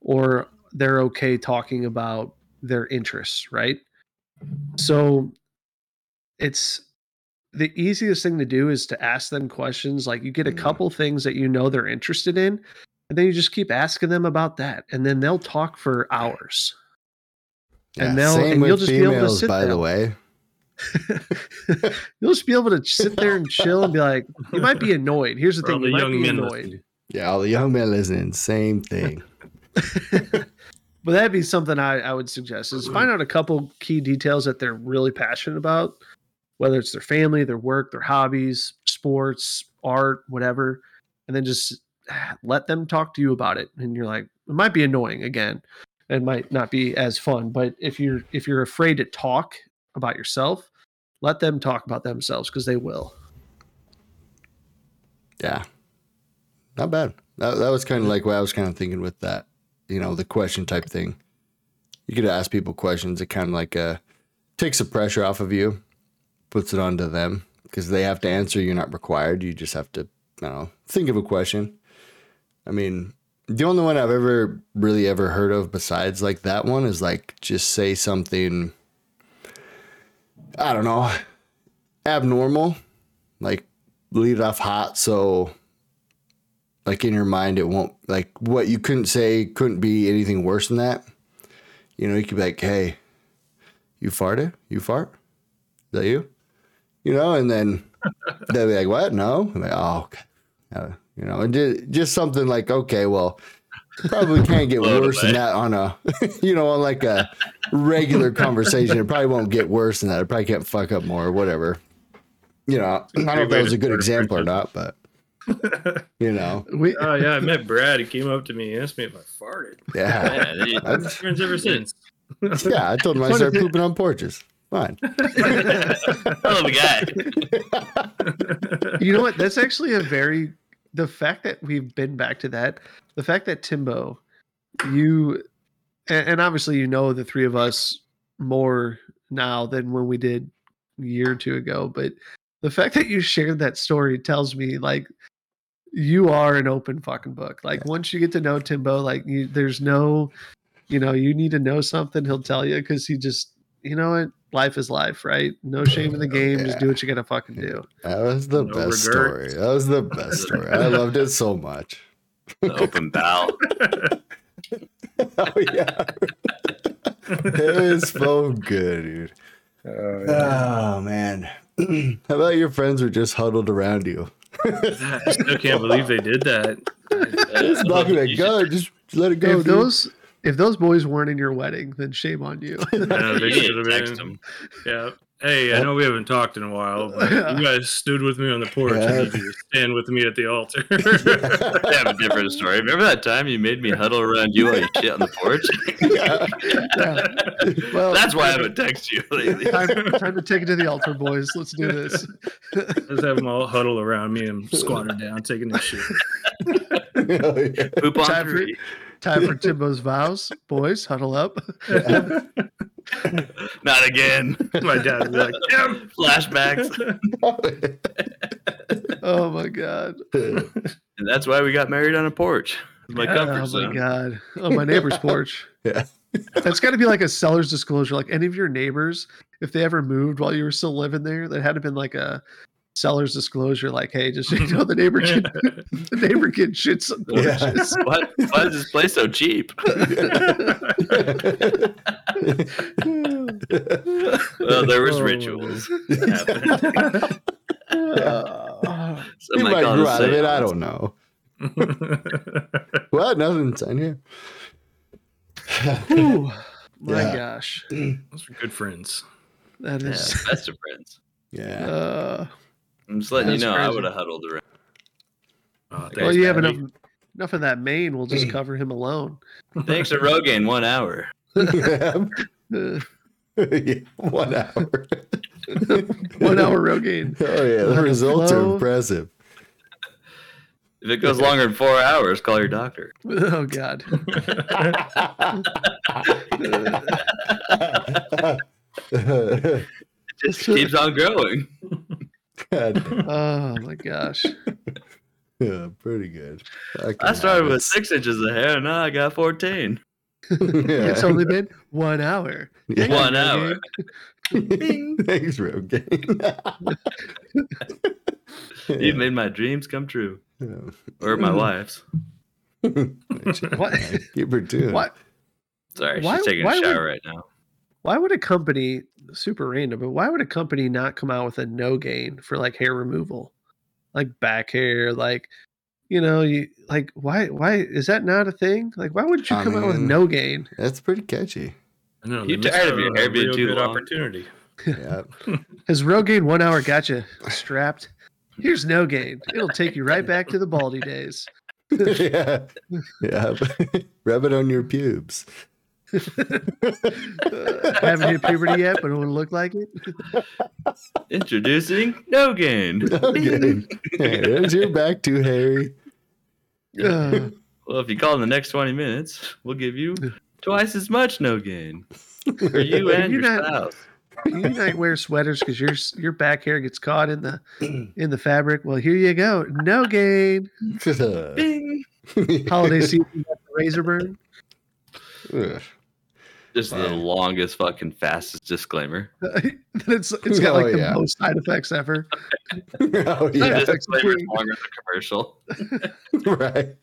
or they're okay talking about their interests, right? So it's the easiest thing to do is to ask them questions. Like you get a Mm. couple things that you know they're interested in, and then you just keep asking them about that, and then they'll talk for hours. Yeah, and they'll- same and you'll just be able to sit by there. the way. You'll just be able to sit there and chill and be like, you might be annoyed. Here's the For all thing, the you might young be annoyed. listening. Yeah, all the young men listening, same thing. but that'd be something I, I would suggest is find out a couple key details that they're really passionate about, whether it's their family, their work, their hobbies, sports, art, whatever, and then just let them talk to you about it. And you're like, it might be annoying again. It might not be as fun, but if you're if you're afraid to talk about yourself, let them talk about themselves because they will. Yeah. Not bad. That, that was kind of like what I was kind of thinking with that, you know, the question type thing. You could ask people questions. It kind of like uh, takes the pressure off of you, puts it onto them because they have to answer. You're not required. You just have to, don't know, think of a question. I mean, the only one I've ever really ever heard of besides like that one is like just say something, I don't know, abnormal, like lead it off hot so like in your mind it won't like what you couldn't say couldn't be anything worse than that. You know you could be like hey you farted? You fart? Is that you? You know and then they'll be like what? No? I'm like, oh okay. Uh, you know and ju- just something like okay well probably can't get worse than that on a you know on like a regular conversation. It probably won't get worse than that. It probably can't fuck up more or whatever. You know i don't know if that was a good example or not but you know We, Oh yeah, I met Brad. He came up to me and asked me if I farted. yeah Yeah, you- That's- Friends ever since. yeah i told him i started pooping on porches fine oh of a guy. you know what? That's actually a very the fact that we've been back to that. The fact that Timbo, you, and, and obviously you know the three of us more now than when we did a year or two ago, but the fact that you shared that story tells me like you are an open fucking book. Like once you get to know Timbo, like you, there's no, you know, you need to know something, he'll tell you because he just, you know what, life is life, right? No shame in the game. Just do what you gotta fucking do. That was the No best regret. story. That was the best story. I loved it so much. The open bow. oh yeah. it was so good, dude. Oh, yeah. Oh man. How about your friends were just huddled around you? I still can't believe they did that. Just knocking You that should- Just let it go. if dude. those if those boys weren't in your wedding, then shame on you. I know, they should to have text been. them. Yeah. Hey, I know we haven't talked in a while, but you guys stood with me on the porch. I need you to stand with me at the altar. I have a different story. Remember that time you made me huddle around you while you shit on the porch? Yeah. well, That's why I haven't texted you lately. time, time to take it to the altar, boys. Let's do this. Let's have them all huddle around me and squatted down, taking this shit. Oh, yeah. Poop on Time for- three. Time for Timbo's vows. Boys, huddle up. Not again. My dad would be like, "Yeah." Flashbacks. Oh my god. And that's why we got married on a porch. My Yeah, comfort Oh my zone. god. Oh my neighbor's porch. Yeah. That's got to be like a seller's disclosure. Like any of your neighbors, if they ever moved while you were still living there, that had to been like a seller's disclosure. Like, hey, just you know, the neighbor kid, the neighbor kid shits on Yeah. porches. Why, why is this place so cheap? Well, there was Oh. rituals. happening. Uh, He Some might might call grow it a out of it. I don't know. What? Nothing's in here. whew. my Yeah. gosh, Those are good friends. That is Yeah, is. best of friends. Yeah. Uh, I'm just letting That's you know I would have huddled around. Oh, well, oh, you have enough enough of that mane. We'll just cover him alone. Thanks to Rogaine, one hour. yeah. One hour. one hour Rogaine. Oh yeah, the Let results are impressive. If it goes longer than four hours, call your doctor. Oh God. It just keeps on growing. God, Oh my gosh. yeah, pretty good. I started with six inches of hair, and now I got 14. It's only been one hour. Yeah. One hour. Thanks, Rogaine. You've made my dreams come true. Yeah. Or my wife's. What? Keep her tuned. What? Sorry, Why- she's taking why a would- shower right now. Why would a company super random, but why would a company not come out with a no gain for like hair removal? Like back hair, like you know, you like why why is that not a thing? Like why would you I come out with no gain? That's pretty catchy. I know, You they tired of your hair being real too good long? opportunity. Yeah. Has Rogaine one hour got you strapped? Here's no gain. It'll take you right back to the baldy days. yeah. Yeah. Rub it on your pubes. I haven't hit puberty yet, but it would look like it. Introducing No Gain. Okay. Hey, there's your back to Harry. Uh, Well, if you call in the next 20 minutes, we'll give you twice as much No Gain for you and You're your not- spouse. you might wear sweaters because your your back hair gets caught in the in the fabric. Well, here you go. No gain. Bing. Holiday season razor burn. Ugh. Just the longest, fucking fastest disclaimer. it's it's got Oh, like the yeah. most side effects ever. oh The yeah, disclaimer is longer than the commercial. right.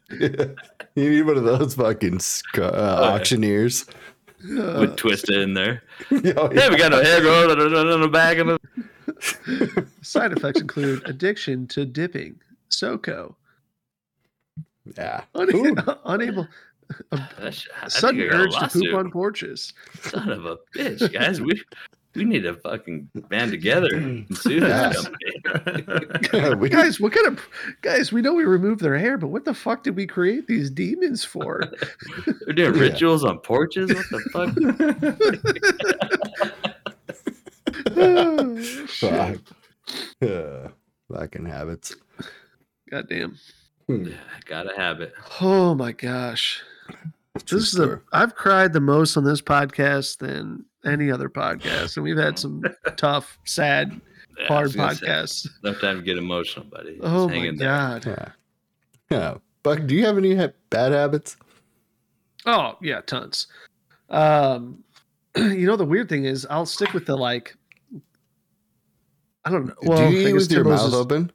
You need one of those fucking sc- uh, yeah. auctioneers. Uh, With twisted in there. Oh, Hey, we got no hair growing on the back of the. side effects include addiction to dipping, SoCo, yeah. un- unable, I sh- think sudden I got a urge to poop on porches. Son of a bitch, guys. We we need to fucking band together and sue Yes. this company. we, Guys, what kind of guys? We know we removed their hair, but what the fuck did we create these demons for? They're doing Yeah. rituals on porches. What the fuck? Oh, fuck. shit. Uh, fucking habits. Goddamn. Hmm. Gotta have it. Oh my gosh. True This is the story. I've cried the most on this podcast than any other podcast, and we've had some tough, sad, Yeah, hard was say, podcasts. No time to get emotional, buddy. Just Oh my in there. god. Yeah. Yeah. Buck, do you have any ha- bad habits? Oh yeah, tons. Um, you know, the weird thing is, I'll stick with the like. I don't know. Do you I eat guess with your mouth is- open?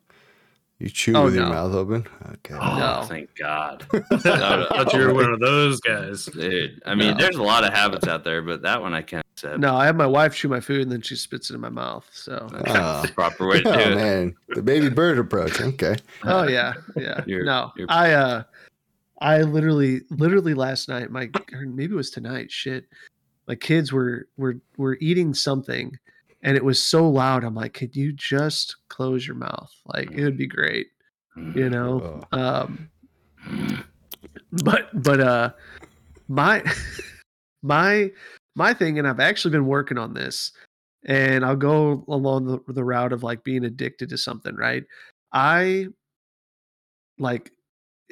You chew Oh, with your mouth open? Okay. Oh, No. thank God. I thought you were one of those guys. Dude, I mean, No. there's a lot of habits out there, but that one I can't accept. No, I have my wife chew my food and then she spits it in my mouth. So, That's Oh. the proper way to do Oh it. man, the baby bird approach. Okay. oh yeah, yeah. You're- no, you're- I uh, I literally, literally last night, my maybe it was tonight. Shit, my kids were were were eating something, and it was so loud. I'm like, could you just close your mouth? Like it would be great, you know. Oh. Um, but but uh, my my my thing, and I've actually been working on this, and I'll go along the, the route of like being addicted to something, right? I like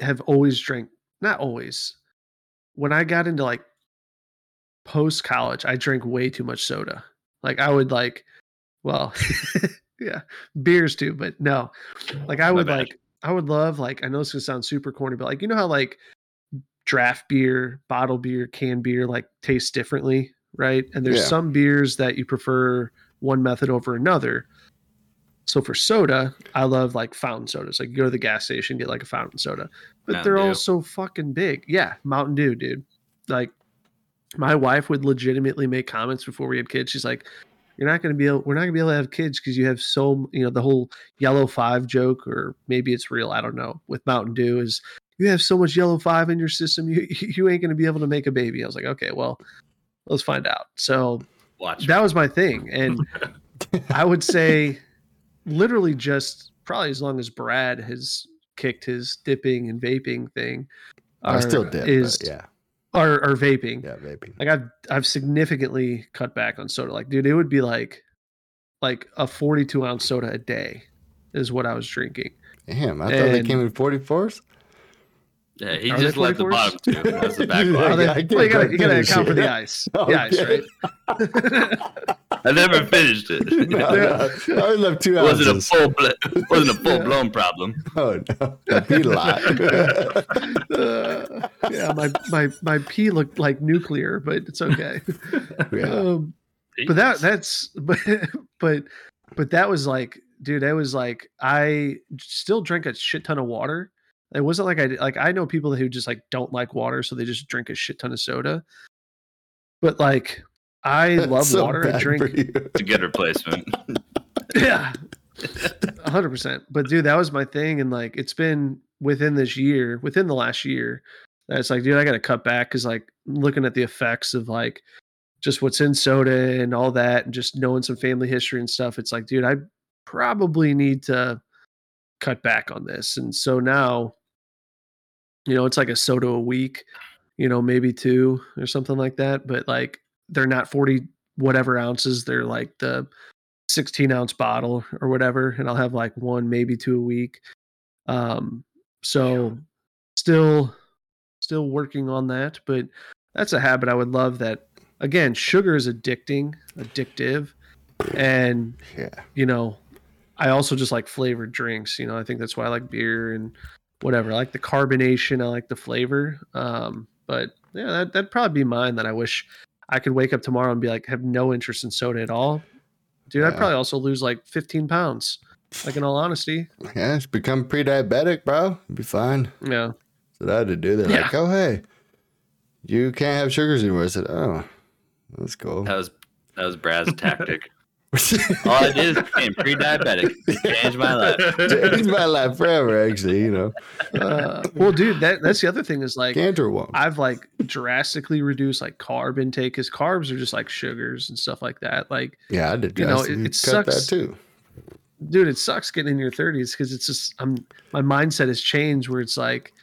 have always drank, not always. When I got into like post college, I drank way too much soda. Like I would like, well, yeah, beers too, but no, like I would like, I would love like, I know it's gonna sound super corny, but like, you know how like draft beer, bottle beer, canned beer like tastes differently, right? And there's Yeah. some beers that you prefer one method over another. So for soda, I love like fountain sodas. Like you go to the gas station, get like a fountain soda, but Mountain they're all so fucking big. Yeah, Mountain Dew, dude. Like my wife would legitimately make comments before we had kids. She's like, "You're not going to be able. We're not going to be able to have kids because you have so you know the whole yellow five joke, or maybe it's real. I don't know. With Mountain Dew is you have so much yellow five in your system, you you ain't going to be able to make a baby. I was like, okay, well, let's find out. So Watch. that was my thing, and I would say, literally, just probably as long as Brad has kicked his dipping and vaping thing, I still dip. is but yeah, or, or vaping. yeah, vaping. Like I've I've significantly cut back on soda. Like, dude, it would be like like a 42 ounce soda a day is what I was drinking. Damn, I thought they came in 44s. Yeah, he Are just let the 44s? bottom two. That's the back Yeah, Well, line. they- I well, you gotta, you gotta finish account for the ice. The ice, right? I never finished it. No, no, I only left two It wasn't a ounces. full bl- wasn't a full blown problem. Oh no, a beat a lot. Uh, yeah, my, my my pee looked like nuclear, but it's okay. yeah. Um, but that that's but but but that was like dude that was like i still drink a shit ton of water it wasn't like i like i know people who just like don't like water so they just drink a shit ton of soda but like i That's love so water i drink for you. It's a good replacement. yeah 100% but dude that was my thing and like it's been within this year within the last year it's like dude i gotta cut back because like looking at the effects of like just what's in soda and all that and just knowing some family history and stuff it's like dude i probably need to cut back on this and so now you know it's like a soda a week you know maybe two or something like that but like they're not 40 whatever ounces they're like the 16 ounce bottle or whatever and i'll have like one maybe two a week um so still still working on that but that's a habit i would love that again sugar is addicting addictive and Yeah. you know i also just like flavored drinks you know i think that's why i like beer and whatever i like the carbonation i like the flavor um but yeah that, that'd probably be mine that i wish i could wake up tomorrow and be like have no interest in soda at all dude i'd probably also lose like 15 pounds like in all honesty Yeah, it's become pre-diabetic, bro. You'll be fine. yeah So I had to do. They're Yeah. like, oh hey, you can't have sugars anymore. I said, oh, that's cool. That was that was Brad's tactic. All I did is became pre-diabetic. Changed my life. Changed my life forever. Actually, you know, uh, well dude that that's the other thing is like cancer won't. I've like drastically reduced like carb intake because carbs are just like sugars and stuff like that. Like, Yeah, I did. you know, it- it cut that sucks. too. dude, it sucks getting in your 30s because it's just I'm my mindset has changed where it's like,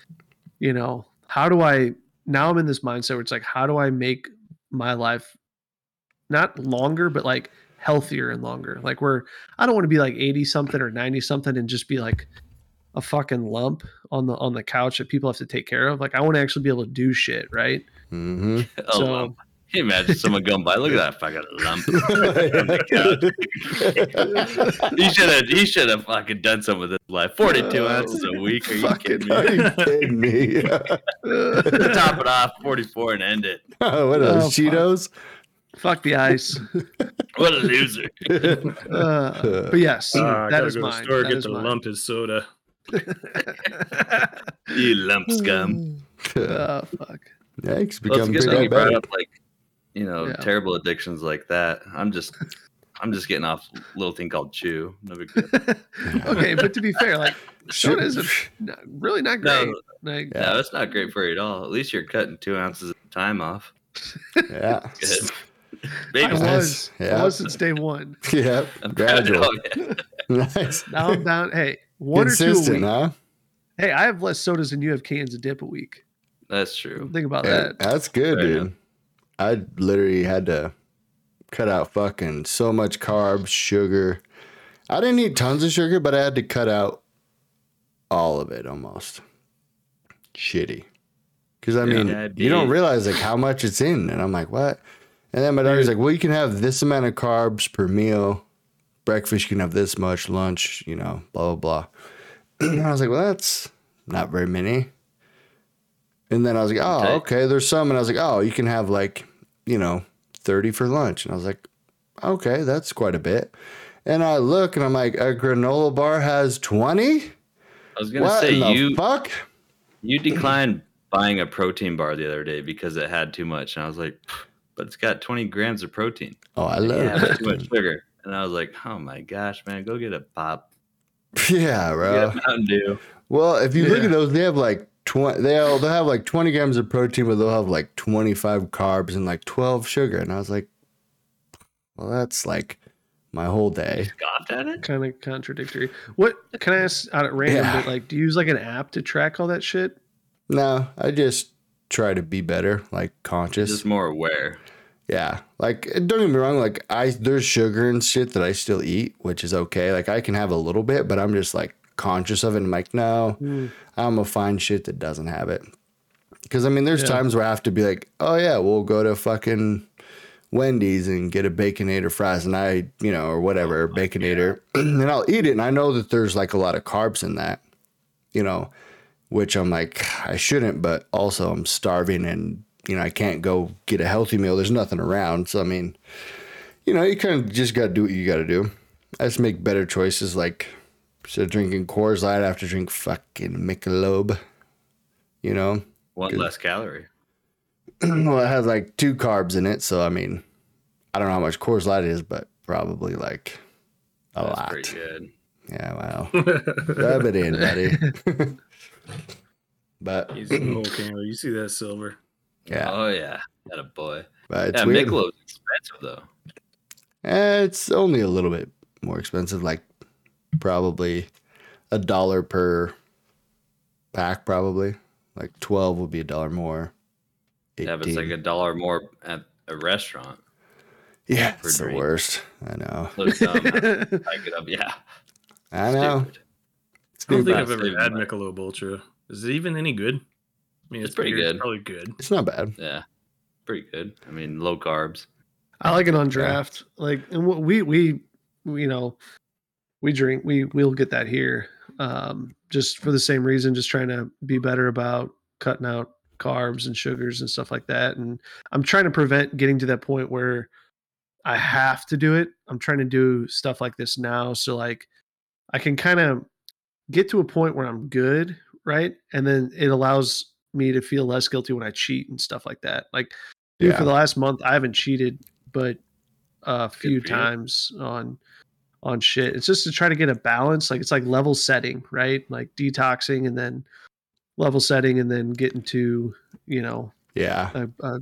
you know, how do I now I'm in this mindset where it's like, how do I make my life not longer, but like healthier and longer? Like we're I don't want to be like 80 something or 90 something and just be like a fucking lump on the on the couch that people have to take care of. Like I want to actually be able to do shit, right? hmm So- lump. Can you imagine someone going by? Look at that fucking lump. he should have. He should have fucking done something with his life. Forty-two Oh, ounces a week. Are you Fucking, kidding are me? you kidding me? Top it off, forty-four, and end it. Oh, what are Oh, those fuck. Cheetos? Fuck the ice. What a loser! Uh, but yes, Uh, I that gotta go to the mine. store That get is the mine. lump his soda. you lump scum. oh fuck. Yeah, it's Well, it's become good thing pretty you brought bad. up like, you know, Yeah. terrible addictions like that. I'm just, I'm just getting off a little thing called chew. No big deal. okay, but to be fair, like soda is a, really not great. No, Like, Yeah. no, it's not great for you at all. At least you're cutting two ounces of time off. Yeah. Good. I Baby Nice. was. I Yeah. was since day one. Yep. I'm proud Gradual. of you. nice. Now I'm down. Hey, one or two a Consistent, week. huh? Hey, I have less sodas than you have cans of dip a week. That's true. Think about Yeah, that. that's good, Fair dude. enough. I literally had to cut out fucking so much carbs, sugar. I didn't eat tons of sugar, but I had to cut out all of it almost. Shitty. Because I Yeah, mean, that'd you don't realize like how much it's in, and I'm like, what? And then my daughter's like, well, you can have this amount of carbs per meal. Breakfast, you can have this much. Lunch, you know, blah blah blah. and I was like, well, that's not very many. And then I was like, oh, Okay. okay, there's some. And I was like, oh, you can have like, you know, 30 for lunch. And I was like, okay, that's quite a bit. And I look and I'm like, a granola bar has 20? I was gonna What say you fuck? you declined buying a protein bar the other day because it had too much, and I was like, but it's got 20 grams of protein. Oh, I love Yeah, too much sugar. And I was like, oh my gosh, man, go get a pop, yeah, get bro. a Mountain Dew. Well, if you look at those, they have like 20, they'll, they'll have like 20 grams of protein, but they'll have like 25 carbs and like 12 sugar. And I was like, well, that's like my whole day. Scoffed at it. Kind of contradictory. What can I ask out at random? Yeah. But like, do you use like an app to track all that shit? No, I just try to be better, like conscious. Just more aware. Yeah, like don't get me wrong. Like I, there's sugar and shit that I still eat, which is okay. Like I can have a little bit, but I'm just like conscious of it. And I'm like, no, Hmm. I'm gonna find shit that doesn't have it. Because I mean, there's Yeah. times where I have to be like, oh yeah, we'll go to fucking Wendy's and get a baconator fries, and I, you know, or whatever, baconator, and I'll eat it, and I know that there's like a lot of carbs in that, you know, which I'm like, I shouldn't, but also I'm starving and you know, I can't go get a healthy meal. There's nothing around. So, I mean, you know, you kind of just got to do what you got to do. I just make better choices. Like, instead of drinking Coors Light, I have to drink fucking Michelob, you know? One less calorie. well, it has like two carbs in it. So, I mean, I don't know how much Coors Light is, but probably like a That's lot. pretty good. Yeah, well, rub it in, buddy. but, He's smoking. You see that silver? yeah, Oh yeah, that a boy. but it's yeah, weird. Michelob's expensive though. Eh, it's only a little bit more expensive, like probably a dollar per pack, probably. Like 12 would be a dollar more. Yeah, but it's like a dollar more at a restaurant. yeah, per it's the worst. I know. Look dumb. I get up. Yeah. I know. Stupid. It's I don't think I've ever had money. Michelob Ultra. Is it even any good? I mean, It's it's, pretty beer, it's good. Probably good. it's not bad. Yeah. Pretty good. I mean, low carbs. I like it on draft. Like, and what we, we, we, you know, we drink, we, we'll get that here. Um, just for the same reason, just trying to be better about cutting out carbs and sugars and stuff like that. And I'm trying to prevent getting to that point where I have to do it. I'm trying to do stuff like this now. So like I can kind of get to a point where I'm good. Right. And then it allows me to feel less guilty when I cheat and stuff like that. Like, dude, Yeah. for the last month, I haven't cheated, but a few you. times on on shit. It's just to try to get a balance. Like it's like level setting, right? Like detoxing and then level setting and then getting to, you know, Yeah. a a,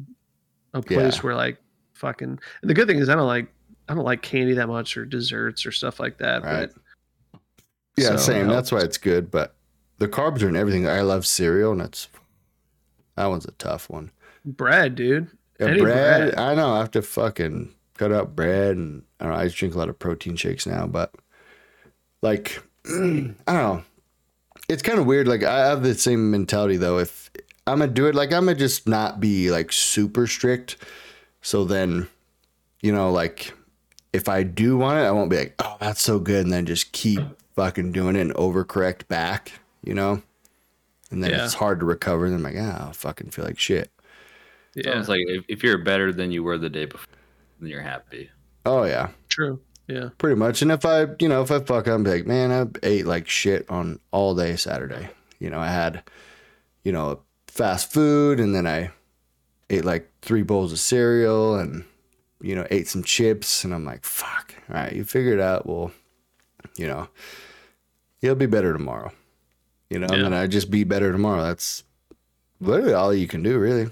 a place Yeah. where like fucking and the good thing is I don't like I don't like candy that much or desserts or stuff like that. Right. But Yeah, so same. That's why it's good. But the carbs are in everything. I love cereal, and that's that one's a tough one. bread, dude. Yeah, bread, bread. I know. I have to fucking cut out bread, and I don't know. I just drink a lot of protein shakes now, but like, I don't know. It's kind of weird. Like, I have the same mentality though. If I'm gonna do it, like, I'm gonna just not be like super strict. So then, you know, like, if I do want it, I won't be like, oh, that's so good, and then just keep fucking doing it and overcorrect back. You know. And then Yeah. it's hard to recover. And I'm like, ah, I fucking feel like shit. Yeah. it's like if, if you're better than you were the day before. then you're happy. Oh yeah, True. Yeah. pretty much. And if I, you know, if I fuck up, I'm like, man, I ate like shit on all day Saturday. You know, I had, you know, fast food, and then I ate like three bowls of cereal, and you know, ate some chips, and I'm like, fuck. All right, you figure it out. Well, you know, you'll be better tomorrow. You know, Yeah. and then I just be better tomorrow. That's literally all you can do, really.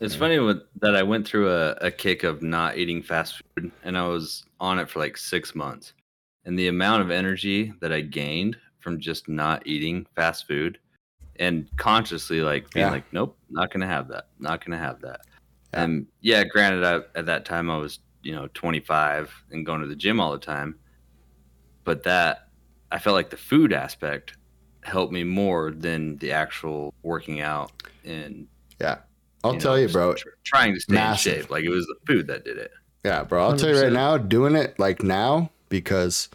It's funny with, that I went through a, a kick of not eating fast food and I was on it for like six months. And the amount of energy that I gained from just not eating fast food and consciously like being Yeah. like, nope, not going to have that. Not going to have that. Yeah. And yeah, granted, I, at that time I was, you know, 25 and going to the gym all the time. But that, I felt like the food aspect helped me more than the actual working out and Yeah. I'll you tell know, you, bro. tr- trying to stay massive. in shape. Like it was the food that did it. Yeah, bro. I'll tell you right now, doing it like now because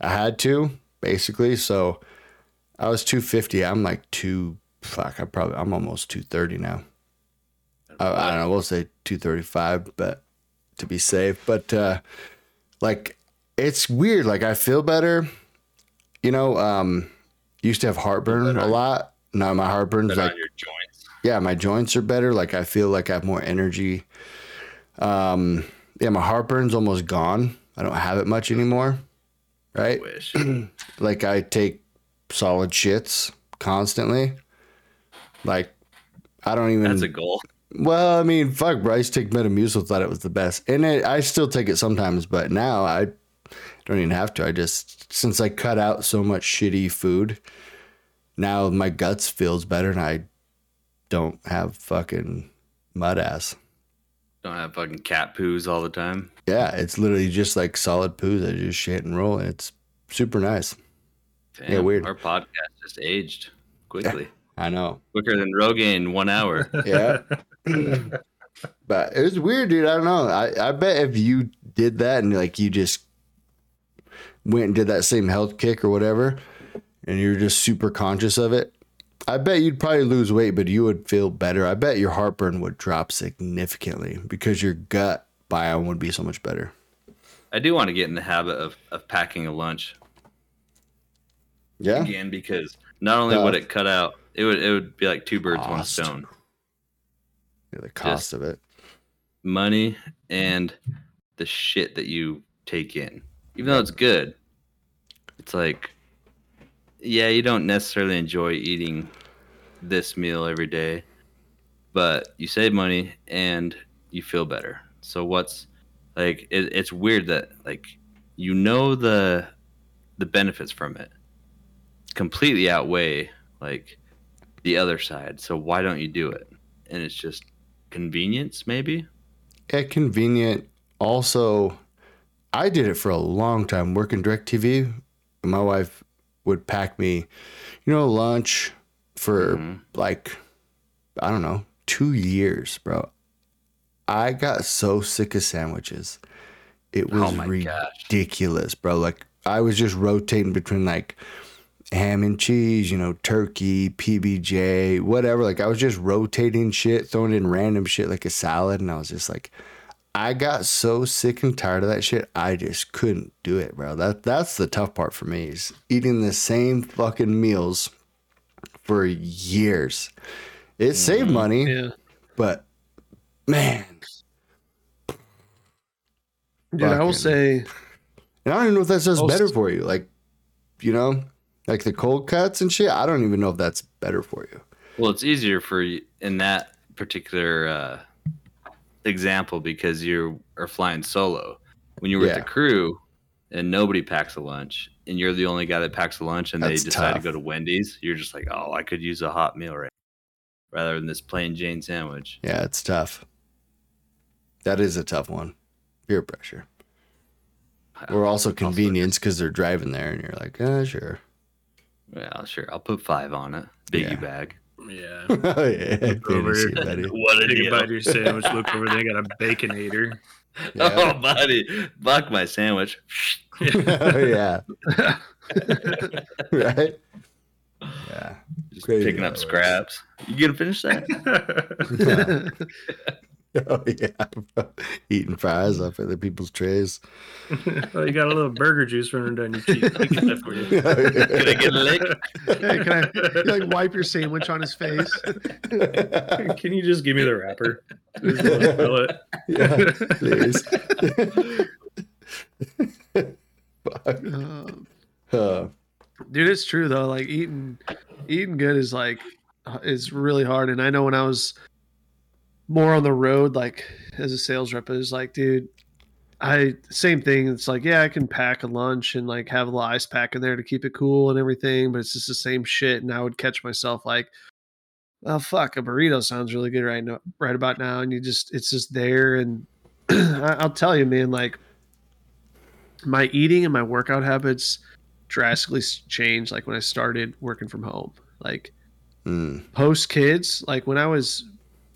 I had to basically. So I was 250. I'm like two. Fuck, I probably I'm almost 230 now. I, I don't know. We'll say 235, but to be safe. But uh, like, it's weird. Like I feel better. You know, um, used to have heartburn a lot. Now my heartburn's like your joints. yeah, my joints are better. Like I feel like I have more energy. Um, yeah, my heartburn's almost gone. I don't have it much anymore. I Right? wish. Like I take solid shits constantly. Like I don't even. That's a goal. well, I mean, fuck, Bryce take Metamucil thought it was the best, and it, I still take it sometimes, but now I don't even have to. I just since I cut out so much shitty food, now my guts feels better, and I don't have fucking mud ass. Don't have fucking cat poos all the time. Yeah, it's literally just like solid poos. I just shit and roll, and it's super nice. Damn, Yeah, weird. Our podcast just aged quickly. I know. Quicker than Rogaine one hour. Yeah. but it was weird, dude. I don't know. I, I bet if you did that and like you just went and did that same health kick or whatever, and you're just super conscious of it, I bet you'd probably lose weight, but you would feel better. I bet your heartburn would drop significantly because your gut biome would be so much better. I do want to get in the habit of, of packing a lunch Yeah. again because not only Uh, would it cut out, it would it would be like two birds, one Cost. stone. The cost of it. Money and the shit that you take in. Even though it's good, it's like yeah, you don't necessarily enjoy eating this meal every day, but you save money and you feel better. So what's like it, it's weird that like you know the the benefits from it completely outweigh like the other side. So why don't you do it? And it's just convenience maybe. Yeah, convenient. Also, I did it for a long time working DirecTV. My wife would pack me, you know, lunch for Mhm. like, I don't know, two years, bro. I got so sick of sandwiches. It was Oh my gosh. ridiculous, bro. Like, I was just rotating between like ham and cheese, you know, turkey, PBJ, whatever. Like, I was just rotating shit, throwing in random shit like a salad. And I was just like, I got so sick and tired of that shit. I just couldn't do it, bro. That that's the tough part for me is eating the same fucking meals for years. It saved money, Yeah. but man, Dude, I will say and I don't even know if that's just better for you. Like, you know, like the cold cuts and shit. I don't even know if that's better for you. Well, it's easier for you in that particular uh, example because you are flying solo. When you're with Yeah. the crew and nobody packs a lunch, and you're the only guy that packs a lunch, and That's they decide tough. to go to Wendy's, you're just like, oh, I could use a hot meal right rather than this plain Jane sandwich. Yeah, it's tough. That is a tough one. Peer pressure. Or also convenience because they're driving there and you're like, uh, sure. Yeah, sure. I'll put five on it. Biggie Yeah. bag. Yeah. oh, yeah. Look over fantasy, buddy. What Take a bite of your sandwich. Look over there. Got a baconator. Yeah. Oh, buddy, fuck my sandwich. oh, yeah. right? Yeah. Just Crazy picking up it works. scraps. You gonna finish that? Oh yeah, eating fries off other people's trays. oh, you got a little burger juice running down your cheek. Let get that for you. Can I get a lick? Hey, can I you like wipe your sandwich on his face? Can you just give me the wrapper? Just let me fill it. yeah, please. Um, Uh, dude it's true though like eating eating good is like is really hard and i know when i was more on the road like as a sales rep is like dude i same thing it's like yeah i can pack a lunch and like have a little ice pack in there to keep it cool and everything but it's just the same shit and i would catch myself like oh fuck a burrito sounds really good right now right about now and you just it's just there and i'll tell you man like my eating and my workout habits drastically changed like when I started working from home. Like mm, post kids, like when I was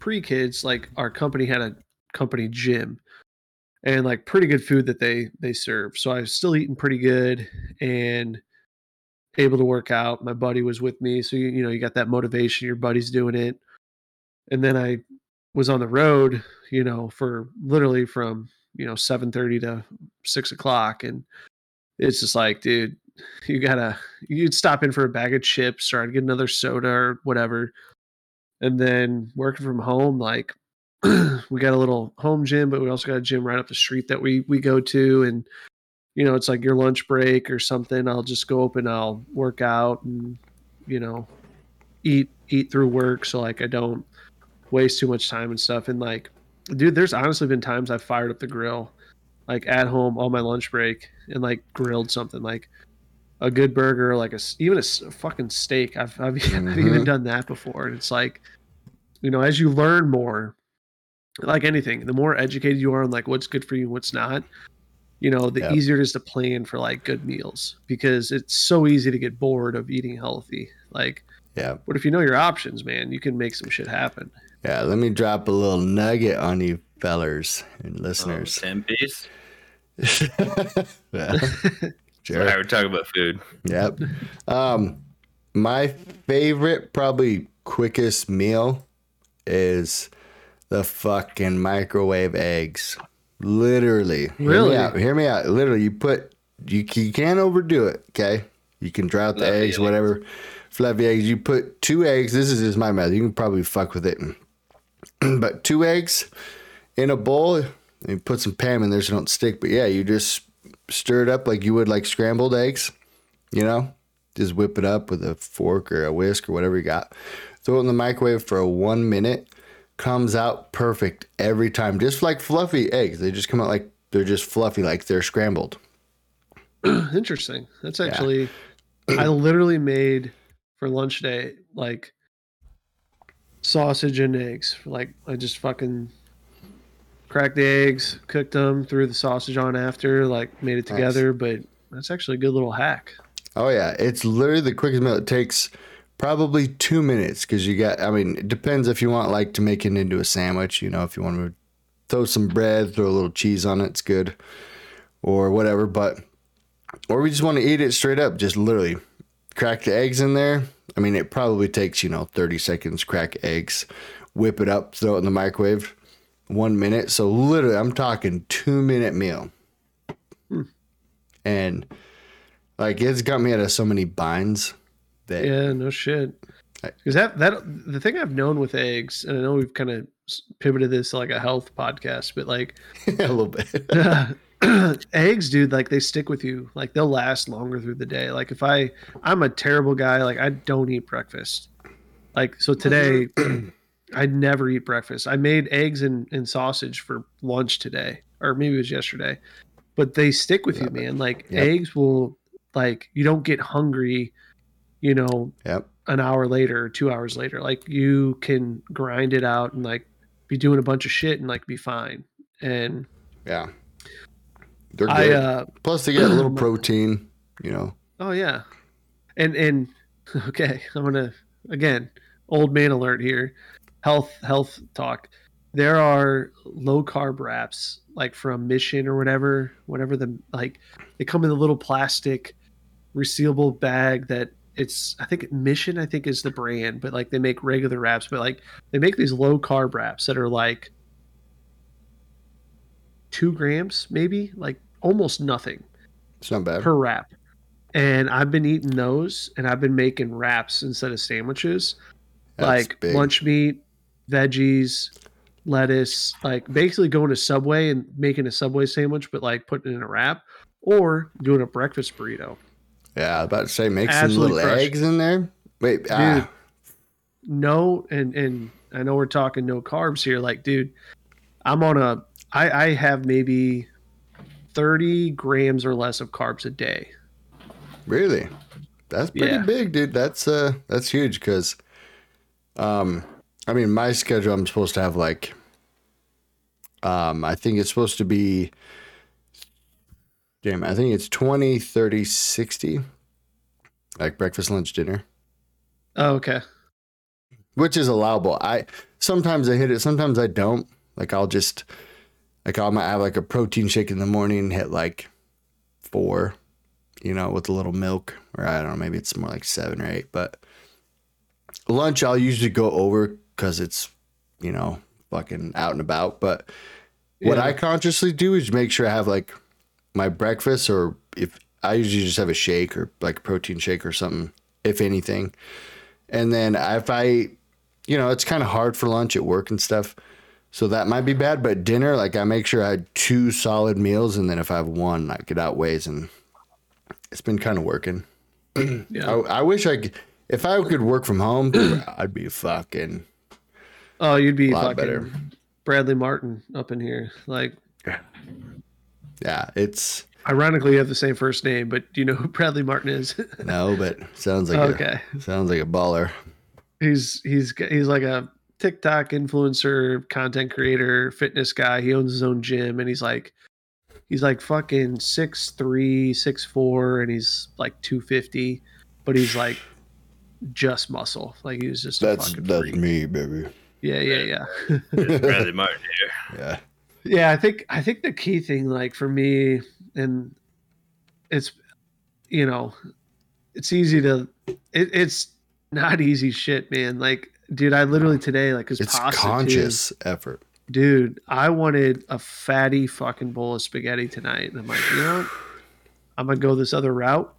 pre kids, like our company had a company gym and like pretty good food that they they serve. So I was still eating pretty good and able to work out. My buddy was with me, so you, you know you got that motivation. Your buddy's doing it, and then I was on the road, you know, for literally from you know seven thirty to six o'clock, and it's just like, dude, you gotta you'd stop in for a bag of chips or I'd get another soda or whatever. And then working from home, like we got a little home gym, but we also got a gym right up the street that we we go to. And you know, it's like your lunch break or something. I'll just go up and I'll work out and you know, eat eat through work so like I don't waste too much time and stuff. And like, dude, there's honestly been times I've fired up the grill like at home on my lunch break and like grilled something like a good burger, like a even a, fucking steak. I've I've, I've even Mhm. done that before, and it's like, you know, as you learn more, like anything, the more educated you are on like what's good for you and what's not, you know, the Yep. easier it is to plan for like good meals because it's so easy to get bored of eating healthy. Like, yeah, but if you know your options, man, you can make some shit happen. yeah. Let me drop a little nugget on you, fellers and Oh, listeners. 10 piece. yeah. Sure. Sorry, we're talking about food. Yep. Um, my favorite, probably quickest meal is the fucking microwave eggs. Literally. Hear Really? me out. Hear me out. Literally, you put you, you can't overdo it. Okay. You can dry out the Fluffy eggs, eggs. whatever. Fluffy eggs. You put two eggs. This is just my method. You can probably fuck with it. but two eggs in a bowl. And you put some Pam in there so they don't stick. But yeah, you just stir it up like you would like scrambled eggs. You know, just whip it up with a fork or a whisk or whatever you got. Throw it in the microwave for one minute. Comes out perfect every time. Just like fluffy eggs. They just come out like they're just fluffy, like they're scrambled. Interesting. That's actually I literally made for lunch today like sausage and eggs. Like I just fucking cracked the eggs, cooked them, threw the sausage on after, like made it Nice. together. But that's actually a good little hack. Oh yeah, it's literally the quickest meal. It takes probably two minutes because you got. I mean, it depends if you want like to make it into a sandwich. You know, if you want to throw some bread, throw a little cheese on it, it's good, or whatever. But or we just want to eat it straight up. Just literally crack the eggs in there. I mean, it probably takes you know thirty seconds. Crack eggs, whip it up, throw it in the microwave. One minute. So literally, I'm talking two minute meal. Hmm. And like it's got me out of so many binds that Yeah, no shit. Because that that the thing I've known with eggs, and I know we've kind of pivoted this to like a health podcast, but like a little bit. eggs dude like they stick with you like they'll last longer through the day like if i i'm a terrible guy like i don't eat breakfast like so today i never eat breakfast i made eggs and, and sausage for lunch today or maybe it was yesterday but they stick with you man like Yep. eggs will like you don't get hungry you know Yep. an hour later or two hours later like you can grind it out and like be doing a bunch of shit and like be fine and Yeah. They're i uh Plus they get a little protein, you know. Oh yeah, and and okay, I'm gonna again old man alert here, health health talk. There are low carb wraps like from Mission or whatever, whatever the like they come in a little plastic resealable bag that it's I think Mission I think is the brand, but like they make regular wraps, but like they make these low carb wraps that are like two grams, maybe like almost nothing It's not bad. per wrap. And I've been eating those, and I've been making wraps instead of sandwiches, That's like big. lunch meat, veggies, lettuce, like basically going to Subway and making a Subway sandwich, but like putting it in a wrap, or doing a breakfast burrito. Yeah, I was about to say make some little crushed. eggs in there. Wait, ah, no and and i know we're talking no carbs here like dude i'm on a i i have maybe 30 grams or less of carbs a day really? That's pretty Yeah. big, dude. That's uh, that's huge because, um, I mean, my schedule, I'm supposed to have like, um, I think it's supposed to be, damn, I think it's 20, 30, 60, like breakfast, lunch, dinner. oh, okay which is allowable. I sometimes I hit it, sometimes I don't. Like I'll just like I might have like a protein shake in the morning, hit like four, you know, with a little milk, or I don't know, maybe it's more like seven or eight. But lunch I'll usually go over because it's you know fucking out and about. But what I consciously do is make sure I have like my breakfast, or if I usually just have a shake or like a protein shake or something, if anything. And then if I, you know, it's kind of hard for lunch at work and stuff. So that might be bad. But dinner, like I make sure I had two solid meals. And then if I have one, like it outweighs. And it's been kind of working. yeah I, I wish I could, if I could work from home, I'd be fucking oh you'd be fucking better. bradley martin up in here like Yeah, it's ironically you have the same first name but do you know who bradley martin is no, but sounds like okay a sounds like a baller. he's he's he's like a TikTok influencer, content creator, fitness guy. He owns his own gym and he's like he's like fucking six three, six four, and he's like two fifty, but he's like just muscle. Like he was just That's that's freak. me, baby. Yeah, yeah, yeah. It's Bradley Martin here. Yeah, Yeah, I think I think the key thing, like for me, and it's you know, it's easy to it, it's not easy shit, man. Like, dude, I literally today, like, cause it's pasta too. conscious effort. dude. I wanted a fatty fucking bowl of spaghetti tonight, and I'm like, you know. I'm gonna go this other route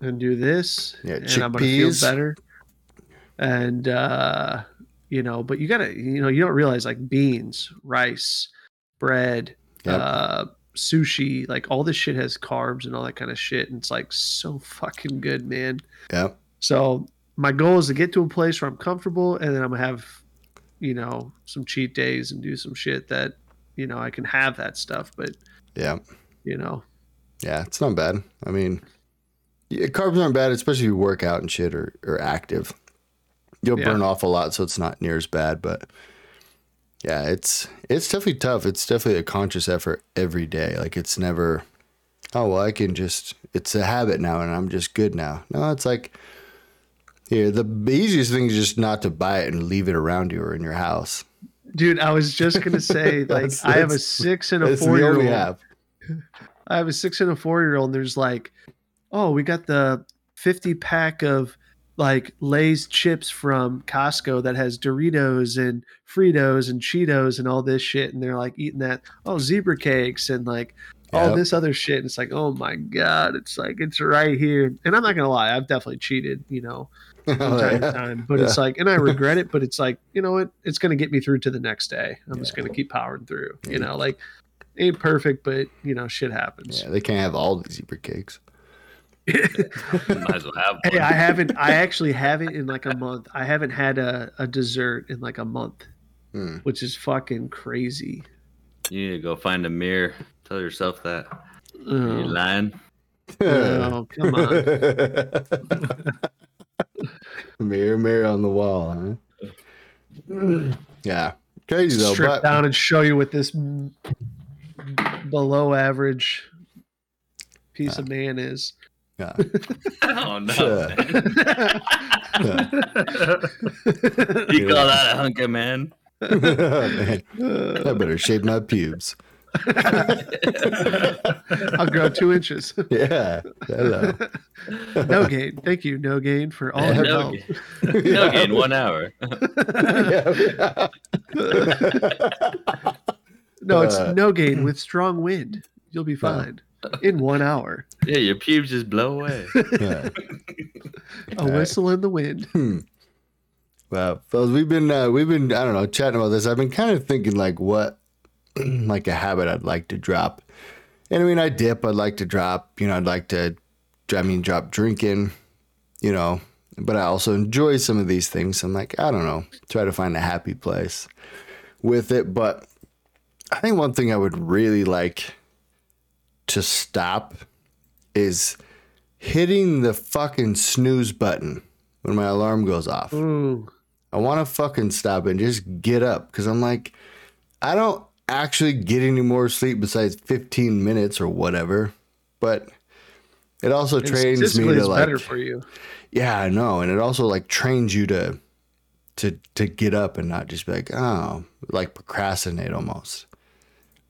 and do this, Yeah, and I'm gonna feel better. And uh, you know, but you gotta, you know, you don't realize like beans, rice, bread, Yep. uh, sushi, like all this shit has carbs and all that kind of shit, and it's like so fucking good, man. Yeah. So my goal is to get to a place where I'm comfortable, and then I'm gonna have, you know, some cheat days and do some shit that, you know, I can have that stuff. But Yeah. you know, Yeah, it's not bad. I mean, yeah, carbs aren't bad, especially if you work out and shit or, or active. You'll Yeah. burn off a lot, so it's not near as bad. But yeah, it's it's definitely tough. It's definitely a conscious effort every day. Like it's never, oh well, I can just. It's a habit now, and I'm just good now. No, it's like here. The easiest thing is just not to buy it and leave it around you or in your house. dude, I was just gonna say, like, I have a six and a four year old. I have a six and a four year old, and there's like, oh, we got the 50 pack of like Lay's chips from Costco that has Doritos and Fritos and Cheetos and all this shit. And they're like eating that, oh, zebra cakes and like all Yep. this other shit. And it's like, oh my God, it's like, it's right here. And I'm not going to lie, I've definitely cheated, you know, from Oh, time to time. But it's like, and I regret it, but it's like, you know what? It's going to get me through to the next day. I'm just going to keep powering through, you know, like, ain't perfect, but you know, shit happens. Yeah, they can't have all the zebra cakes. Might as well have one. Hey, I haven't. I actually haven't in like a month. I haven't had a, a dessert in like a month, Hmm. which is fucking crazy. You need to go find a mirror. Tell yourself that. You Oh, lying? oh, come on. mirror, mirror on the wall, huh? Yeah, crazy though. Strip But down and show you what this below average piece of man is. Yeah, Oh no! Sure. You call that a hunk of man? Man, I better shave my pubes. I'll grow two inches. Yeah, hello. No gain. Thank you. No gain for all Yeah, your no, help. gain. no gain, one hour. Yeah, yeah. No, it's Uh, no gain with strong wind. You'll be fine in one hour. Yeah, your pubes just blow away. Yeah. A Alright. whistle in the wind. Hmm. Well, fellas, we've been uh, we've been I don't know chatting about this. I've been kind of thinking like what like a habit I'd like to drop. And I mean, I dip. I'd like to drop. You know, I'd like to. I mean, drop drinking. You know, but I also enjoy some of these things. I'm like, I don't know, try to find a happy place with it. But I think one thing I would really like to stop is hitting the fucking snooze button when my alarm goes off. Ooh. I want to fucking stop and just get up because I'm like, I don't actually get any more sleep besides 15 minutes or whatever. But it also And trains me to it's like, better for you. yeah, I know, and it also like trains you to to to get up and not just be like, oh, like procrastinate almost.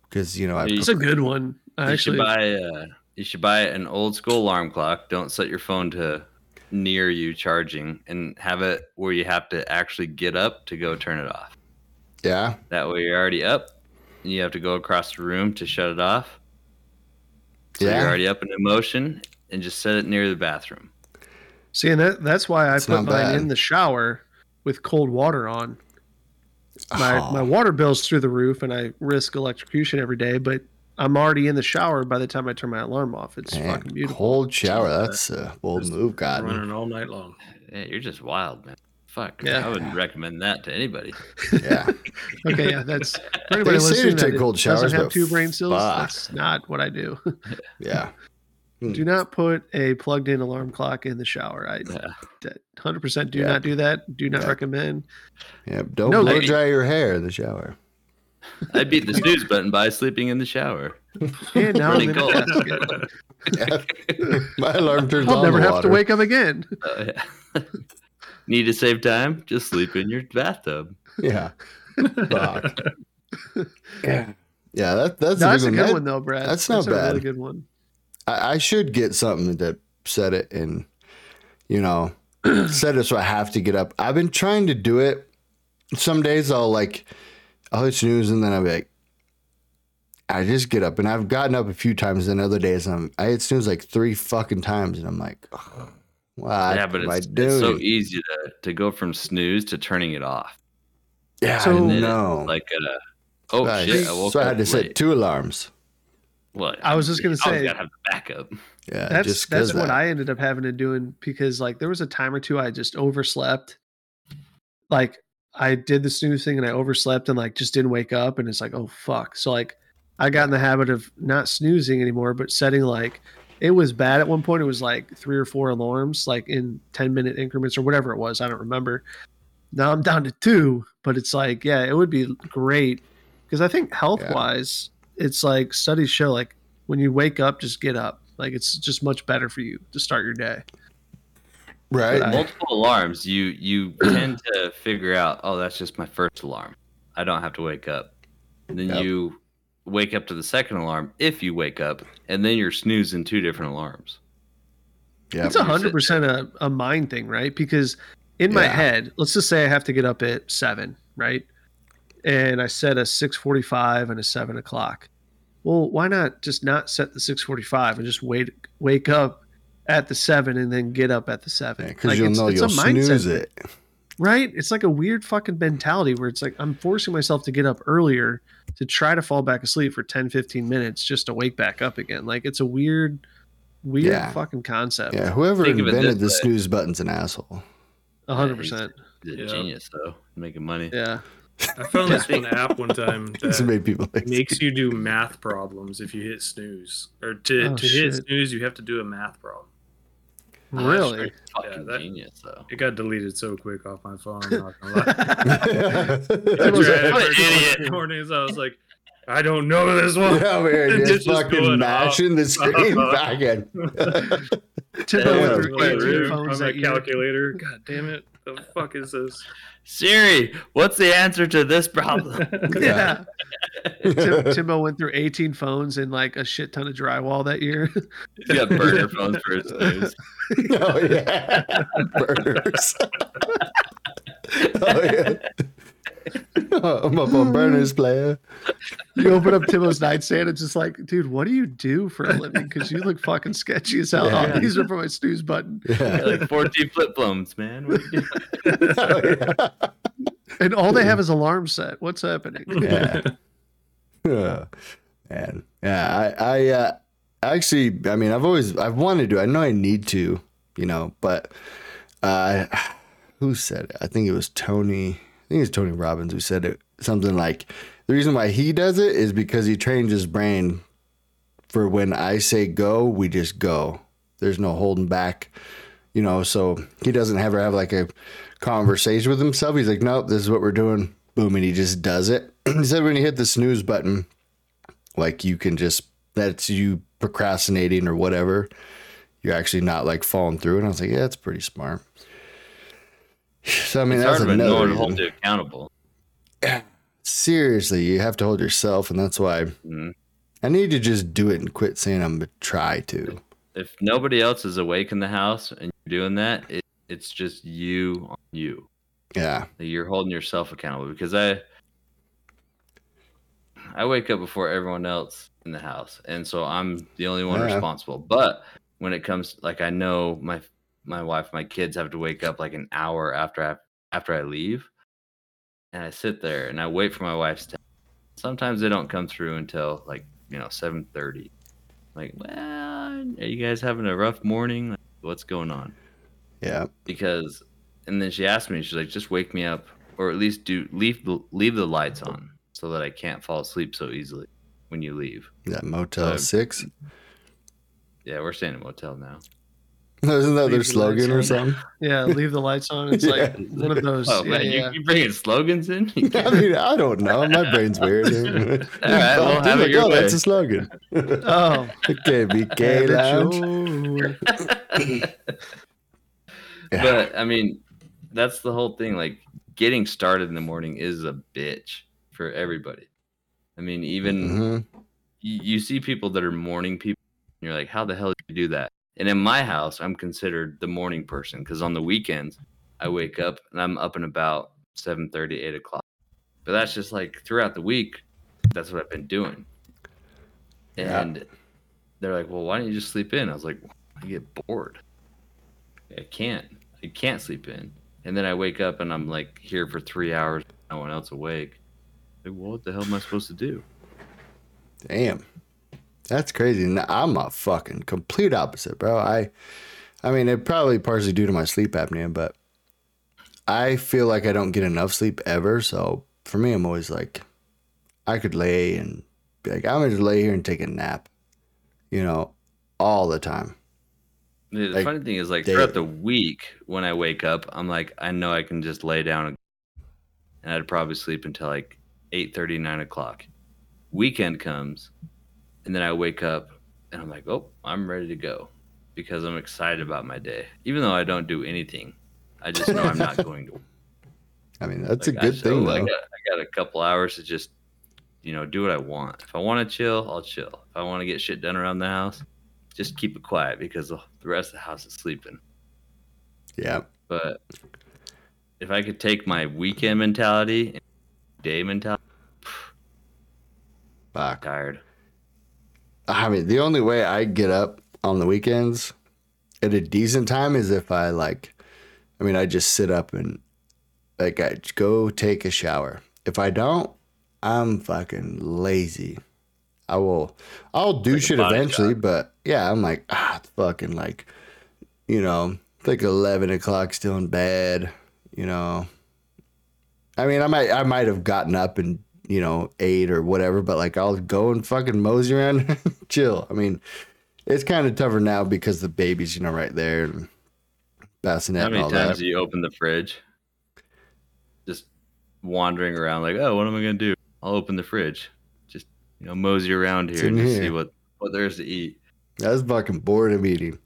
Because you know, I It's a good one. I you should buy uh, you should buy an old school alarm clock. Don't set your phone to near you charging, and have it where you have to actually get up to go turn it off. yeah, That way you're already up, and you have to go across the room to shut it off. So Yeah. you're already up in motion, and just set it near the bathroom. see, and that, that's why I It's put mine bad. in the shower with cold water on. My Oh. my water bill's through the roof, and I risk electrocution every day. But I'm already in the shower by the time I turn my alarm off. It's Man, fucking beautiful. cold shower. Uh, that's a bold Just move, God. running all night long. Yeah, you're just wild, man. Fuck. Yeah. I wouldn't recommend that to anybody. Yeah, Okay, yeah, that's for anybody They say to listening that take cold doesn't showers, have two brain cells. fuck. That's not what I do. yeah. do hmm. not put a plugged-in alarm clock in the shower. I Yeah. hundred percent do Yeah. not do that. Do not Yeah. recommend. Yeah, don't No, blow dry your hair in the shower. I beat the snooze button by sleeping in the shower. And now I'm in cold. basket. Yeah. My alarm turns I'll on never the have water. to wake up again. Oh, yeah. Need to save time? Just sleep in your bathtub. Yeah. Fuck. yeah. Yeah, that, that's That's a a good good one. one though, Brad. that's not bad. a really bad. good one. I, I should get something that set it and, you know, set it so I have to get up. I've been trying to do it. Some days I'll like, I'll hit snooze and then I'll be like, I just get up and I've gotten up a few times. And other days I'm, I hit snooze like three fucking times and I'm like, oh, what yeah, but am I it's, doing? it's so easy to, to go from snooze to turning it off. yeah, So- I And then know. like, uh, oh Right. shit, I woke so I had to set two alarms. What? I was just gonna you always say- gotta have the backup. Yeah, That's just that's 'cause what that. I ended up having to do because like there was a time or two I just overslept. Like I did the snooze thing and I overslept and like just didn't wake up and it's like oh fuck. So like I got in the habit of not snoozing anymore, but setting like it was bad at one point. It was like three or four alarms, like in ten minute increments or whatever it was. I don't remember. Now I'm down to two, but it's like yeah, it would be great because I think health wise, it's like studies show like when you wake up, just get up. Like it's just much better for you to start your day. Right. But I- Multiple alarms, you you tend to figure out, oh, that's just my first alarm. I don't have to wake up. And then Yep. you wake up to the second alarm if you wake up, and then you're snoozing two different alarms. yeah, it's a 100% a, a mind thing, right? Because in my Yeah. head, let's just say I have to get up at seven, right? And I set a six forty five and a seven o'clock. Well, why not just not set the six forty five and just wait wake up at the seven and then get up at the seven? because Like, you'll it's- know it's you'll a mindset snooze thing. it. right? It's like a weird fucking mentality where it's like I'm forcing myself to get up earlier to try to fall back asleep for 10, 15 minutes just to wake back up again. Like it's a weird, weird Yeah. fucking concept. Yeah, whoever Think invented the this way. snooze button's an asshole. A hundred percent. He's a Yeah. genius, though, making money. Yeah. I found this one app one time It's that made people lazy. makes you do math problems if you hit snooze. Or to, Oh, to hit snooze, you have to do a math problem. That's Really? pretty Fucking Yeah, that- genius, though. It got deleted so quick off my phone. I'm not gonna lie. I yeah, tried was it What an idiot. mornings. I was like, I don't know this one. Yeah, man, It's just just fucking going mashing the uh-huh. screen back in. Timbo Yeah, went it's through quite 18 rude. phones on that my calculator. God damn it. The fuck is this? Siri, what's the answer to this problem? Yeah. Tim, Timbo went through 18 phones and like a shit ton of drywall that year. He's got burner phones for his snooze. oh yeah, burners. oh yeah. I'm up on burners, player. You open up Timbo's nightstand, it's just like, dude, what do you do for a living? Because you look fucking sketchy as hell. Yeah. Oh, these are for my snooze button. Yeah. like 14 flip phones, man. What are you doing? Oh, yeah. And all they have is alarm set. What's happening? yeah. Yeah. Man. Yeah. I, I, uh, actually, I mean, I've always, I've wanted to, I know I need to, you know, but, uh, who said it? I think it was Tony, I think it's Tony Robbins who said it. Something like the reason why he does it is because he trains his brain for when I say go, we just go. There's no holding back, you know, so he doesn't ever have like a conversation with himself. He's like, nope, this is what we're doing. Boom. And he just does it. he said when you hit the snooze button, like you can just, that's you procrastinating or whatever. You're actually not like falling through. And I was like, yeah, that's pretty smart. So, I mean, it's that's hard another one reason. you accountable. Seriously, you have to hold yourself. And that's why Mhm. I need to just do it and quit saying I'm to try to. If nobody else is awake in the house and you're doing that, it, it's just you on you. Yeah. you're holding yourself accountable because I I wake up before everyone else in the house and so I'm the only one Yeah. responsible. But when it comes like I know my my wife, my kids have to wake up like an hour after I after I leave and I sit there and I wait for my wife's text. Sometimes they don't come through until like, you know, 7:30. Like, well, are you guys having a rough morning? Like, what's going on? Yeah. because and then she asked me she's like just wake me up or at least do leave the leave the lights on so that i can't fall asleep so easily when you leave That Motel Uh, 6. yeah we're staying in a motel now Isn't that their Leave the slogan or something? Yeah, leave the lights on. It's like one of those. oh yeah, man yeah. You, you bringing slogans in I mean, I don't know. My brain's weird. All right, well, have it your oh, that's a slogan. Oh, okay, BK have it Lounge. your. Yeah. but i mean that's the whole thing like getting started in the morning is a bitch for everybody i mean even Mhm. you, you see people that are morning people and you're like how the hell do you do that and in my house i'm considered the morning person because on the weekends i wake up and i'm up and about 7 8 o'clock. But that's just like throughout the week that's what i've been doing. Yeah. and they're like well why don't you just sleep in? I was like i get bored. I can't. I can't sleep in. And then i wake up and i'm like here for three hours no one else awake. Like, well, what the hell am i supposed to do? Damn. That's crazy. I'm a fucking complete opposite, bro. I I mean, it probably partially due to my sleep apnea, but I feel like I don't get enough sleep ever. So for me, I'm always like, I could lay and be like, I'm gonna just lay here and take a nap, you know, all the time. The Like, funny thing is, like throughout the week, when I wake up, I'm like, I know I can just lay down, and I'd probably sleep until like 8 9 o'clock. Weekend comes, and then I wake up, and I'm like, oh, I'm ready to go, because I'm excited about my day, even though I don't do anything. I just know I'm not going to. I mean, that's Like, a I good just- thing, I though. got, I got a couple hours to just, you know, do what I want. If I want to chill, I'll chill. If I want to get shit done around the house, just keep it quiet because the the rest of the house is sleeping. Yeah. But if I could take my weekend mentality, and day mentality, Fuck. tired. I mean, the only way I get up on the weekends at a decent time is if I like, I mean, I just sit up and like I go take a shower. If I don't, I'm fucking lazy. I will, I'll do Like shit eventually, but yeah, I'm like, ah, it's fucking like, you know, like 11 o'clock still in bed, you know. I mean, I might, I might have gotten up and, you know, eight or whatever, but like I'll go and fucking mosey around, chill. I mean, it's kind of tougher now because the baby's, you know, right there and bassinet How many all times that. do you open the fridge? Just wandering around, like, oh, what am I gonna do? I'll open the fridge. Just you know, mosey around here and see what what there is to eat. I was fucking bored of eating.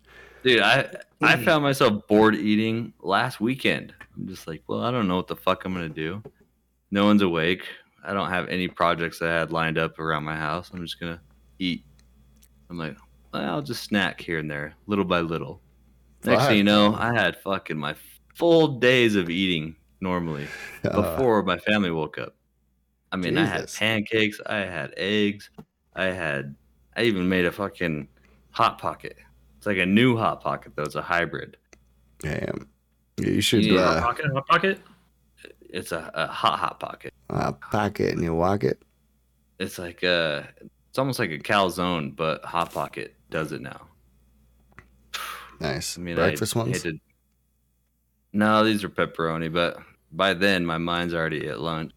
Dude, I I mm. found myself bored eating last weekend. I'm just like, well, I don't know what the fuck I'm gonna do. No one's awake. I don't have any projects that I had lined up around my house. I'm just gonna eat. I'm like, well, I'll just snack here and there, little by little. Next thing you know, I had fucking my full days of eating normally Uh, before my family woke up. I mean, I had pancakes, I had eggs, I had, I even made a fucking hot pocket. It's like a new hot pocket though. It's a hybrid. Damn. Yeah, you should. Hot uh, pocket, hot pocket. It's a, a hot hot pocket. Uh, pocket and you walk it. It's like uh it's almost like a calzone, but hot pocket does it now. Nice. I mean, Breakfast I ones. hated- No, these are pepperoni, but by then my mind's already at lunch.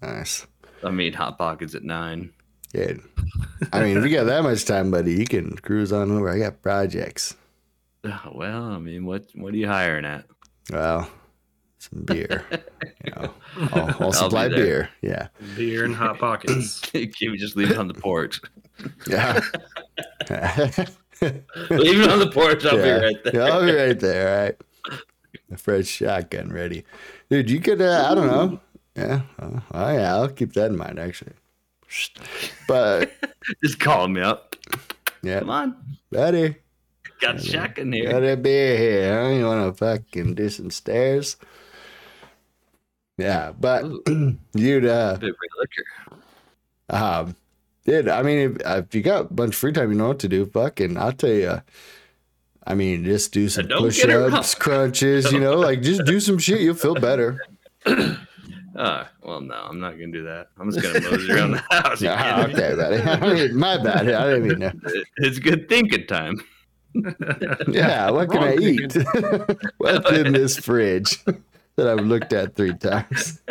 Nice. I mean, hot pockets at nine. Good. I mean, if you got that much time, buddy, you can cruise on over. I got projects. Well, I mean, what what are you hiring at? Well, some beer. You know, I'll, I'll I'll be supply beer. Yeah. Beer and hot pockets. Can we just leave it on the porch? Yeah. leave it on the porch. I'll Yeah. be right there. I'll be right there. All right. A fresh shotgun ready. Dude, you could, uh, I don't know. Yeah. Oh, oh, yeah. I'll keep that in mind, actually. But, Just call me up. yeah. Come on, Buddy, got a shotgun here. got a beer here. Huh? You want to fucking do some stairs? Yeah. But you'd, uh, Bit of liquor. Um, dude, I mean, if, if you got a bunch of free time, you know what to do. Fucking, I'll tell you. I mean, just do some push ups, crunches, you know, like just do some shit. You'll feel better. Uh, well, no, I'm not gonna do that. I'm just gonna mosey around the house. Ah, me? okay, buddy. I mean, my bad. I didn't mean to. It- It's good thinking time. Yeah, what can I eat? What's in this fridge that I've looked at three times?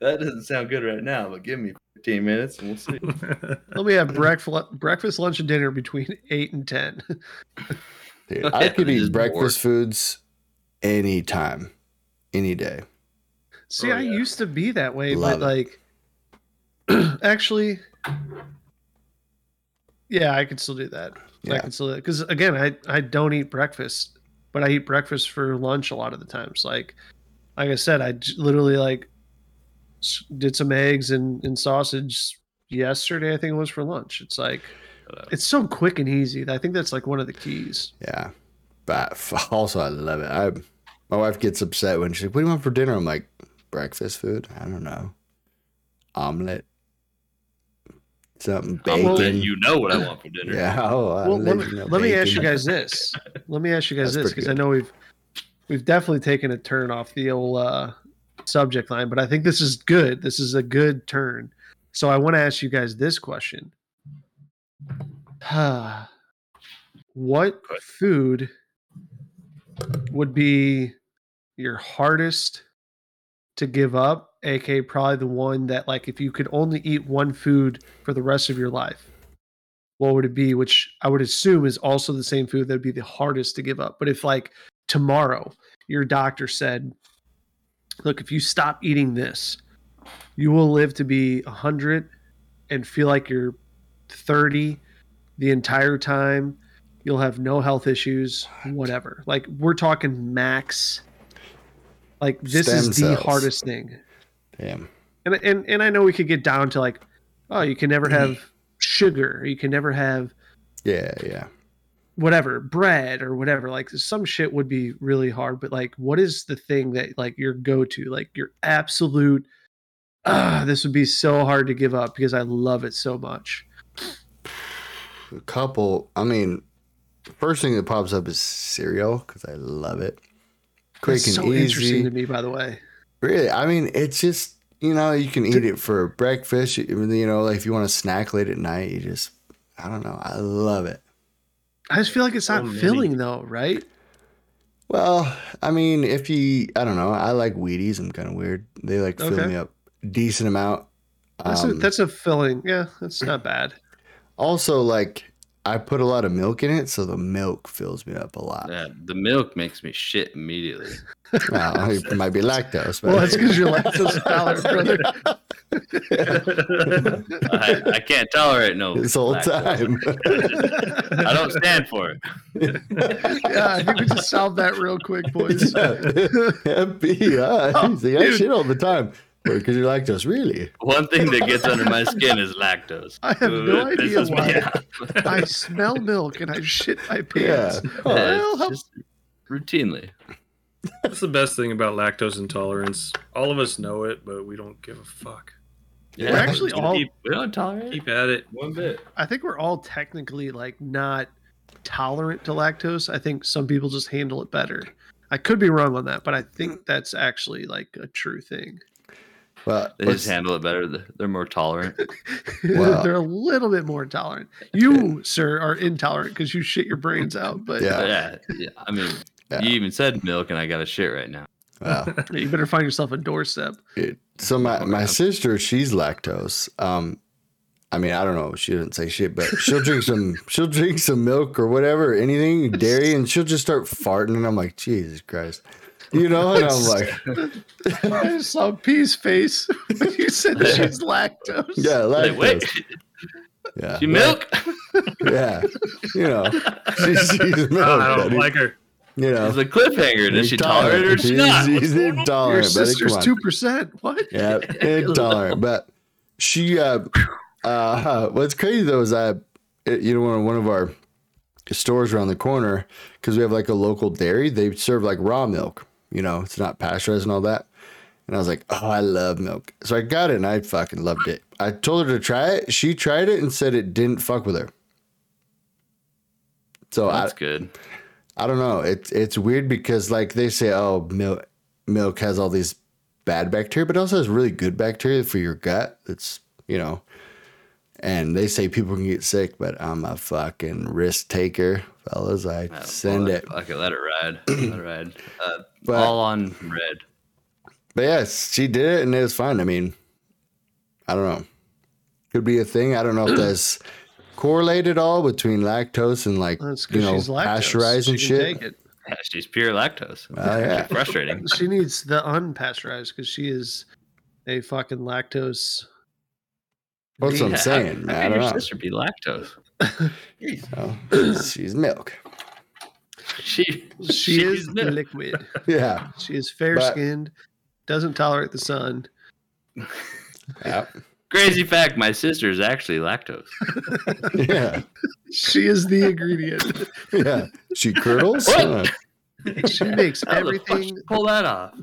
That doesn't sound good right now, but give me 15 minutes and we'll see. Let me have breakfast, breakfast, lunch, and dinner between eight and ten. Dude, I could eat Just breakfast foods anytime, any day. See, Oh, I used to be that way, Love but it. like, actually, yeah, I could still do that. I can still do it because again, I I don't eat breakfast, but I eat breakfast for lunch a lot of the times. Like, like I said, I j- literally like did some eggs and, and sausage yesterday. I think it was for lunch. It's like it's so quick and easy. I think that's like one of the keys. Yeah. But also, I love it. I, my wife gets upset when she's like, What do you want for dinner? I'm like, Breakfast food? I don't know. Omelet. Something I'm bacon. you know what I want for dinner. Yeah. Oh, well, let let me, let me ask you guys this. Let me ask you guys That's this because I know we've we've definitely taken a turn off the old uh, subject line, but I think this is good. This is a good turn. So I want to ask you guys this question: What food would be your hardest to give up? aka probably the one that like if you could only eat one food for the rest of your life what would it be which i would assume is also the same food that would be the hardest to give up but if like tomorrow your doctor said look if you stop eating this you will live to be 100 and feel like you're 30 the entire time you'll have no health issues whatever like we're talking max like this Stem is the cells. hardest thing Damn. and and and I know we could get down to like, oh, you can never have sugar, you can never have Yeah, yeah. Whatever bread or whatever. Like some shit would be really hard, but like, what is the thing that like your go to, like your absolute? Ah, this would be so hard to give up because I love it so much. A couple. I mean, first thing that pops up is cereal because I love it. Quick It's and so interesting easy. to me, by the way. Really, I mean, it's just you know you can eat it for breakfast. You know, like if you want to snack late at night, you just I don't know. I love it. I just feel like it's So not many. filling though, right? Well, I mean, if you, I don't know. I like Wheaties. I'm kind of weird. They like fill Okay. me up decent amount. That's a, Um, that's a filling. Yeah, that's not bad. also like I put a lot of milk in it, so the milk fills me up a lot. Yeah, the milk makes me shit immediately. Well, it might be lactose, but Well, that's because you're lactose intolerant, brother. I, I can't tolerate no this whole lactose. time. I don't stand for it. yeah, I think we just solved that real quick, boys. FBI. Oh, See, I shit all the time. Because you're lactose, really? One thing that gets under my skin is lactose. I have no it idea why. I smell milk and I shit my Yeah. pants. Yeah, Well, it's just routinely. That's the best thing about lactose intolerance. All of us know it, but we don't give a fuck. Yeah, We're actually we all- keep, we don't tolerate Keep at it. one bit. I think we're all technically like not tolerant to lactose. I think some people just handle it better. I could be wrong on that, but I think that's actually like a true thing. Well, They just handle it better. They're- They're more tolerant. Wow. They're a little bit more tolerant. You, sir, are intolerant because you shit your brains out. But Yeah. yeah, yeah. I mean, Yeah. you even said milk, and I got a shit right now. wow. you better find yourself a doorstep. It- so my, my sister, she's lactose. Um, I mean, I don't know. She didn't say shit, but she'll drink some. She'll drink some milk or whatever, anything dairy, and she'll just start farting. And I'm like, Jesus Christ, you know? And I'm like, I saw P's face when you said she's lactose. yeah, Like, lactose. wait, Yeah, she milk? yeah, you know, she's, she's milk, I don't buddy. like her. You know, It's a cliffhanger. Does she tolerate it or does she She's, not? she's What's going on? Your intolerant, sister's two percent. What? Yeah, intolerant. But she, uh, uh, what's crazy though is I, it- you know, one of- our stores around the corner because we have like a local dairy. They serve like raw milk. You know, it's not pasteurized and all that. And I was like, oh, I love milk. So I got it and I fucking loved it. I told her to try it. She tried it and said it didn't fuck with her. So I, That's good. I don't know. It's it's weird because like they say, oh, milk milk has all these bad bacteria, but it also has really good bacteria for your gut. It's you know, and they say people can get sick, but I'm a fucking risk taker, fellas. I Oh, send well, it. Okay, let it ride. let it ride. Uh, But- all on red. But yes, she did it, and it was fine. I mean, I don't know. Could be a thing. I don't know if that's correlated all between lactose and like you know pasteurized and shit. Yeah, she's pure lactose. Oh yeah. Frustrating. She needs the unpasteurized because she is a fucking lactose. That's what I'm saying. How, man. how I could don't your know. sister be lactose? Oh, she's milk. She, She she's is milk. liquid. Yeah. She is fair skinned, doesn't tolerate the sun. Yeah. Crazy fact: my sister is actually lactose. Yeah. She is the ingredient. Yeah. She curdles? What? Uh, She makes How the fuck everything. pull that off?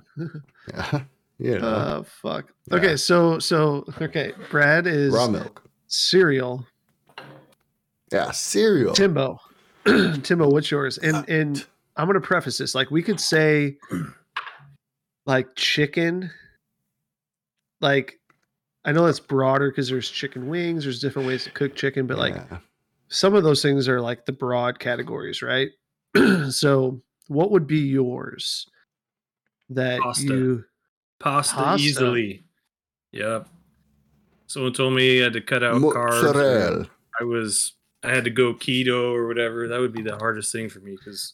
yeah. You know, Uh, fuck. Yeah. Okay, so so okay, Brad is raw milk. cereal. Yeah. Cereal. Timbo, Timbo, what's yours? And and I'm gonna preface this like we could say, like chicken. Like, I know that's broader because there's chicken wings. There's different ways to cook chicken, but like Yeah. some of those things are like the broad categories, right? so, what would be yours that Pasta. you? Pasta, Pasta. easily. Yep. Someone told me I had to cut out carbs. or. I was I had to go keto or whatever. That would be the hardest thing for me because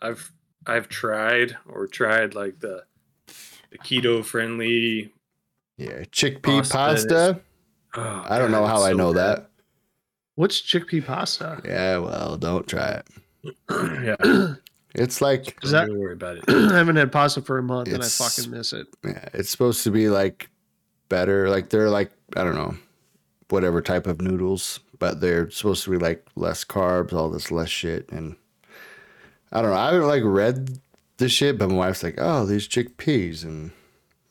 I've I've tried or tried like the the keto friendly. Yeah. Chickpea Pasta pasta. Oh, I don't know how it's I know bad. that. What's chickpea pasta? Yeah. Well, don't try it. yeah, It's like, Is don't worry about it. I haven't had pasta for a month and I fucking miss it. yeah, it's supposed to be like better. Like they're like, I don't know, whatever type of noodles, but they're supposed to be like less carbs, all this less shit. And I don't know. I haven't like read the shit, but my wife's like, oh, these chickpeas. And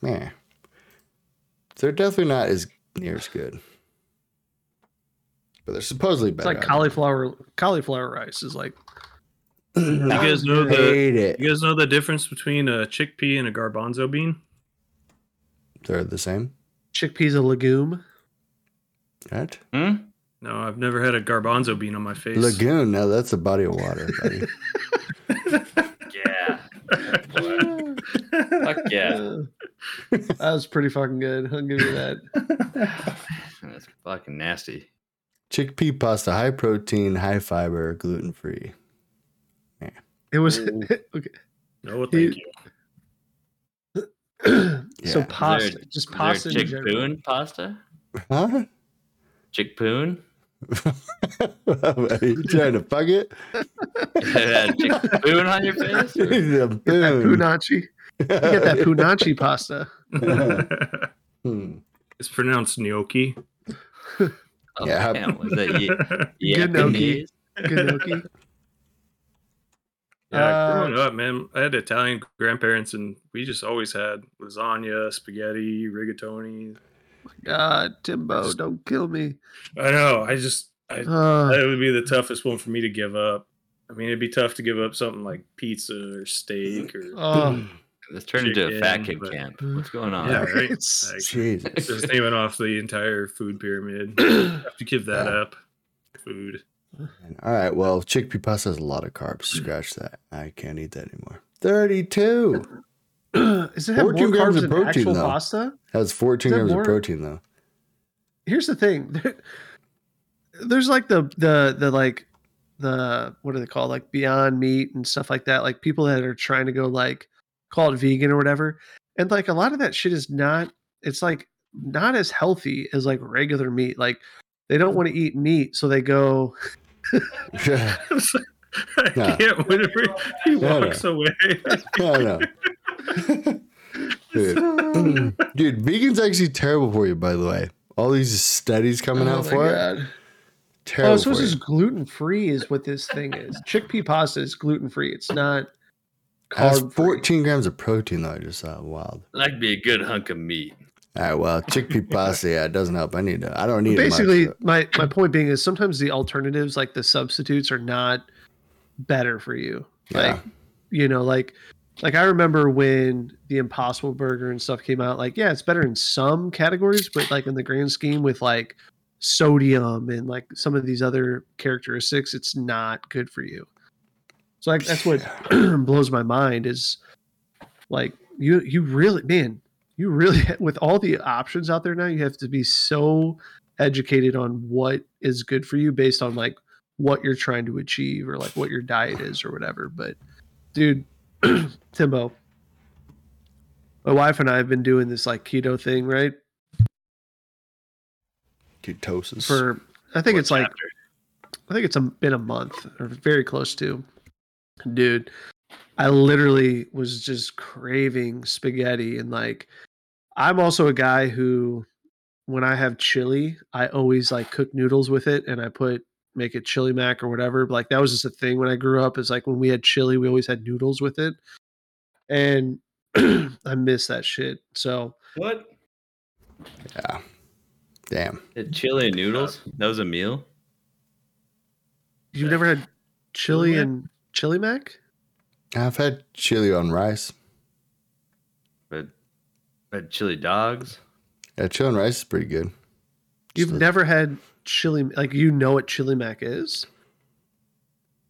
man, they're definitely not as near as good. But they're supposedly better. It's like cauliflower cauliflower rice is like You guys know the it. you guys know the difference between a chickpea and a garbanzo bean? They're the same. chickpeas a legume. Right? Hmm? No, I've never had a garbanzo bean on my face. Lagoon. Now that's a body of water, buddy. Yeah. Fuck yeah. Uh, that was pretty fucking good. I'll give you that. That's fucking nasty. Chickpea pasta, high protein, high fiber, gluten free. Yeah. It was okay. no, thank you. so Yeah. pasta, Is there- just Is pasta there in chickpoon pasta? Huh? Chickpoon? Are you trying to fuck it? had chickpoon on your face? or- He's that boon. Punachi. You get that punachi pasta. Hmm. it's pronounced gnocchi. Oh, Yeah. damn, was that ye- Gnocchi. Japanese? Gnocchi. Yeah, Uh, growing up, man, I had Italian grandparents, and we just always had lasagna, spaghetti, rigatoni. God, Timbo, don't kill me. I know. I just I Uh, that would be the toughest one for me to give up. I mean, it'd be tough to give up something like pizza or steak or oh, Let's turn into a fat kid but- camp. What's going on? yeah, right. It's- Like, Jesus. just naming off the entire food pyramid. have to give that Yeah. up. Food. All right. Well, chickpea pasta has a lot of carbs. Scratch that. I can't eat that anymore. 32. Does it have more 14 grams carbs of than protein, actual though. pasta? Has 14 grams more- of protein, though. Here's the thing. There's like the the the like the what are they called? Like Beyond Meat and stuff like that. Like people that are trying to go like call it vegan or whatever. And like a lot of that shit is not. It's like not as healthy as like regular meat. Like they don't want to eat meat, so they go. Yeah. I Yeah. can't. Whenever he Yeah, walks away, I know. Dude. Dude, vegan's actually terrible for you, by the way. All these studies coming Oh out my for it. God. Terrible Oh, so for this you. is gluten free, is what this thing is. Chickpea pasta is gluten free. It's not. Has carb-free. 14 grams of protein, though. I just saw wild. That'd be a good hunk of meat. All right, well, chickpea pasta, yeah, it uh, doesn't help. I need to. I don't need basically it much, my my point being is sometimes the alternatives like the substitutes are not better for you Yeah. like you know like like i remember when the impossible burger and stuff came out like yeah it's better in some categories but like in the grand scheme with like sodium and like some of these other characteristics it's not good for you so like that's what blows my mind is like you you really man you really with all the options out there now you have to be so educated on what is good for you based on like what you're trying to achieve or like what your diet is or whatever but dude timbo my wife and i have been doing this like keto thing right ketosis. for i think What it's like? I think it's a, been a month or very close to. Dude, I literally was just craving spaghetti and like I'm also a guy who when I have chili, I always like cook noodles with it and I put make it chili mac or whatever. Like that was just a thing when I grew up is like when we had chili, we always had noodles with it. And I miss that shit. So What? yeah. Damn. Chili and noodles? Uh, that was a meal? you've never had chili Chili and chili mac? I've had chili on rice. But but chili dogs? Yeah, chili on rice is pretty good. You've Just a- never had chili like you know what chili mac is?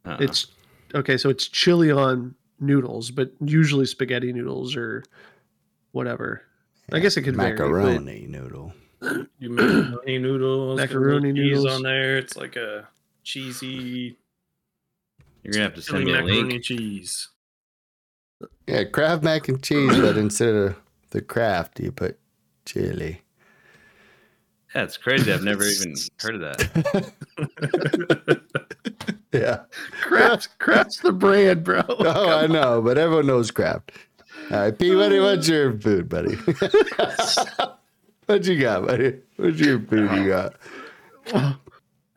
Uh-uh. It's okay, so it's chili on noodles, but usually spaghetti noodles or whatever. I guess it could vary, but- macaroni noodle. You macaroni noodles, got a little Macaroni cheese noodles. on there. It's like a cheesy You're gonna have to send me a macaroni link. cheese. Yeah, Kraft mac and cheese, but instead of the Kraft, you put chili. Yeah, it's crazy. I've never even heard of that. Yeah. Kraft, Kraft's the brand, bro. Oh, I know, but everyone knows Kraft. All right, P, what, what's your food, buddy? what you got, buddy? What's your food you got?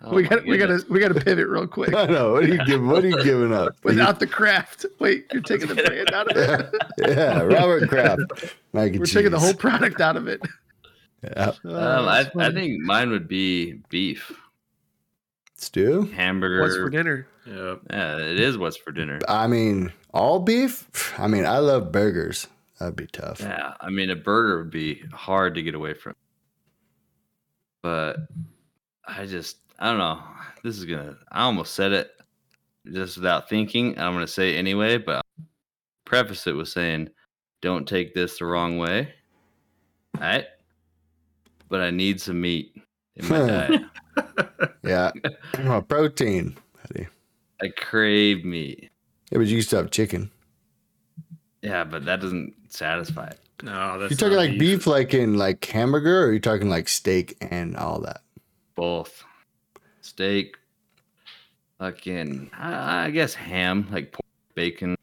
Oh we got we got to we got to pivot real quick. I know. What are you giving? What are you giving up? Without the Kraft. Wait, you're taking the brand out of it. yeah, Robert Kraft. Mac We're taking the whole product out of it. Yeah. Oh, Um, I, I think mine would be beef Stew? hamburger. what's for dinner? Yep. Yeah, it is what's for dinner. I mean, all beef? I mean, I love burgers. That'd be tough. Yeah, I mean a burger would be hard to get away from. But I just I don't know. This is gonna I almost said it just without thinking. I'm gonna say it anyway, but I'll preface it with saying don't take this the wrong way. Alright? But I need some meat in my diet. Yeah. Oh, protein. buddy. I crave meat. Yeah, but you used to have chicken. Yeah, but that doesn't satisfy it. No, that's You talking not like beef. like in like hamburger, or are you talking like steak and all that? Both steak, fucking, I, I guess ham, like pork, bacon,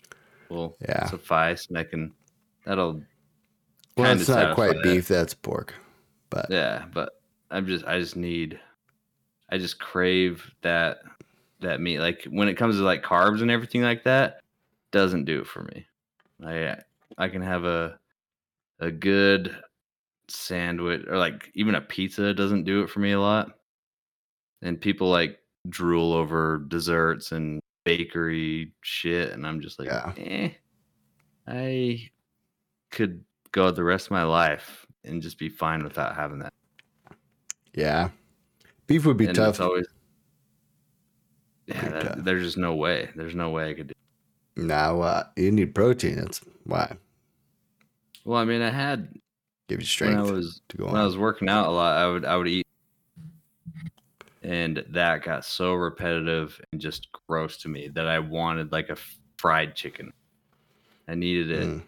will Yeah. suffice, and I can. That'll. Well, it's not quite that. beef. That's pork. But Yeah, but I'm just. I just need. I just crave that that meat. Like when it comes to like carbs and everything like that, doesn't do it for me. I I can have a a good sandwich or like even a pizza doesn't do it for me a lot. And people like drool over desserts and bakery shit, and I'm just like, Yeah. eh. I could go the rest of my life and just be fine without having that. Yeah. Beef would be and tough. It's always, yeah, that- tough. there's just no way. There's no way I could do. Now uh, you need protein. That's why. Well, I mean, I had Give you when strength I was to go when I was working out a lot, I would I would eat, and that got so repetitive and just gross to me that I wanted like a fried chicken. I needed it Mm.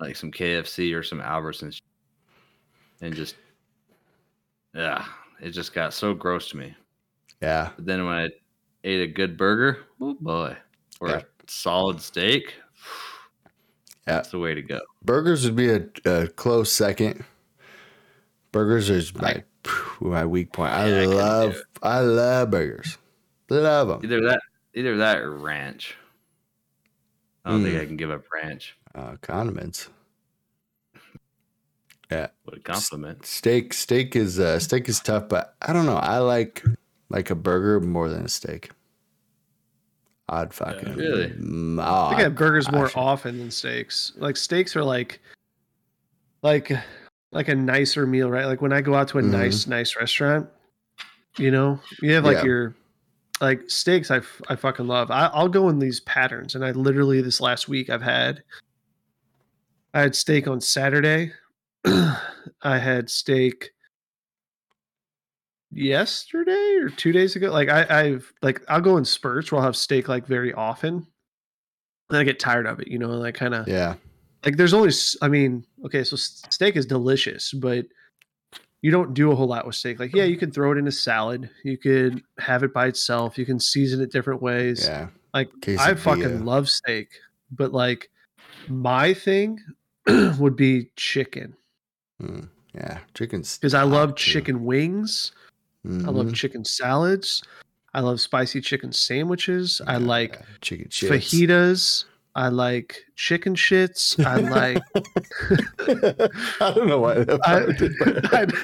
like some KFC or some Albertsons, and just yeah, it just got so gross to me. Yeah. But then when I ate a good burger, oh boy, or Yeah. a solid steak, Yeah. that's the way to go. Burgers would be a, a close second. Burgers is my my weak point. I Yeah, I couldn't do love it. I love burgers. Love them. Either that, either that or ranch. I don't think Mm. I can give up ranch. Uh, condiments. Yeah. What a compliment. Steak steak is uh, steak is tough, but I don't know. I like like a burger more than a steak. Odd fucking Really? Mm, I think I have burgers more gosh. often than steaks. Like steaks are like, like, like a nicer meal, right? Like when I go out to a Mhm. nice, nice restaurant, you know, you have like Yeah. your, like steaks. I, f- I fucking love. I, I'll go in these patterns, and I literally this last week I've had. I had steak on Saturday. I had steak yesterday or two days ago. Like I, I've like I'll go in spurts where I'll have steak like very often. And I get tired of it, you know, and I kind of Yeah. Like there's only i mean, okay, so steak is delicious, but you don't do a whole lot with steak. Like, yeah, you can throw it in a salad, you could have it by itself, you can season it different ways. Yeah. Like I fucking love steak, but like my thing would be chicken Mm, yeah. Chicken's because I love too. chicken wings. I love Mhm. chicken salads. I love spicy chicken sandwiches. I like yeah. chicken shits. fajitas. I like chicken shits. I like. I don't know why I, part did, but-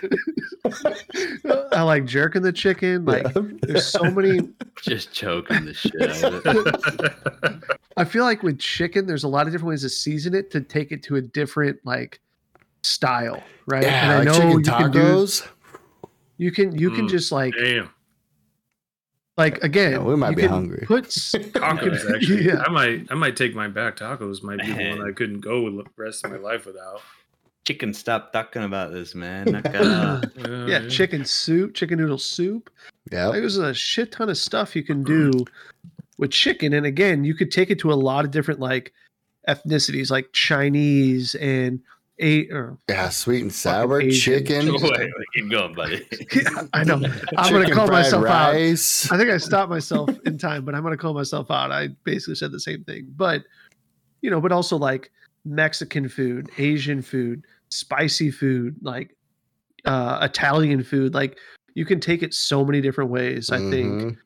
I, I like jerking the chicken. Like, Yeah. there's so many. Just choking the shit out of it. I feel like with chicken, there's a lot of different ways to season it to take it to a different like style, right? Yeah, and I like know chicken you can do. tacos. You can you can Mm, just like Damn. Like again. Yeah, we might you be can hungry. Put Tacos, actually. Yeah. I might I might take my back. Tacos might be the one I couldn't go with the rest of my life without. Chicken, stop talking about this, man. Knock it off. Uh, yeah, chicken soup, chicken noodle soup. Yeah. Like, there's a shit ton of stuff you can do with chicken, and again, you could take it to a lot of different like ethnicities, like Chinese and a or Yeah, sweet and sour chicken. Wait, wait, keep going, buddy. I know. I'm gonna call fried myself out. I think I stopped myself in time, but I'm gonna call myself out. I basically said the same thing, but you know, but also like Mexican food, Asian food, spicy food, like uh Italian food. Like you can take it so many different ways. I think Mhm.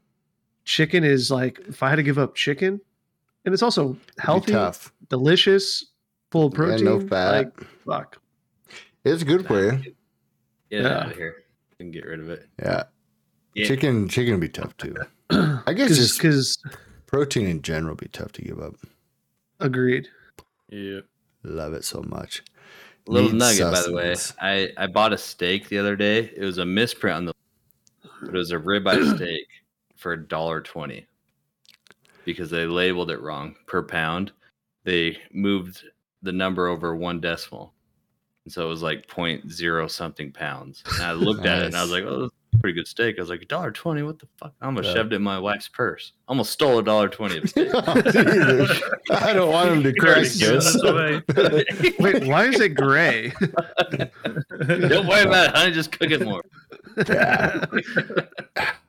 chicken is like if I had to give up chicken, and it's also healthy, tough. delicious, full of Yeah, protein. no fat. Like fuck. it's good for you. Get Yeah. out of here. And get rid of it. Yeah. Yeah. Chicken chicken would be tough too. I guess just because protein in general would be tough to give up. agreed. Yeah. Love it so much. Little Need nugget, by the way. I, I bought a steak the other day. It was a misprint on the but it was a ribeye steak for a dollar twenty because they labeled it wrong per pound. They moved the number over one decimal. And so it was like point zero something pounds. And I looked at it and I was like, oh, that's a pretty good steak. I was like, dollar twenty, what the fuck? I almost Yeah. shoved it in my wife's purse. Almost stole a dollar twenty of steak. Oh, Jesus. I don't want him to You already crush gave this. us away. Wait, why is it gray? Don't worry about it, honey. Just cook it more. Yeah.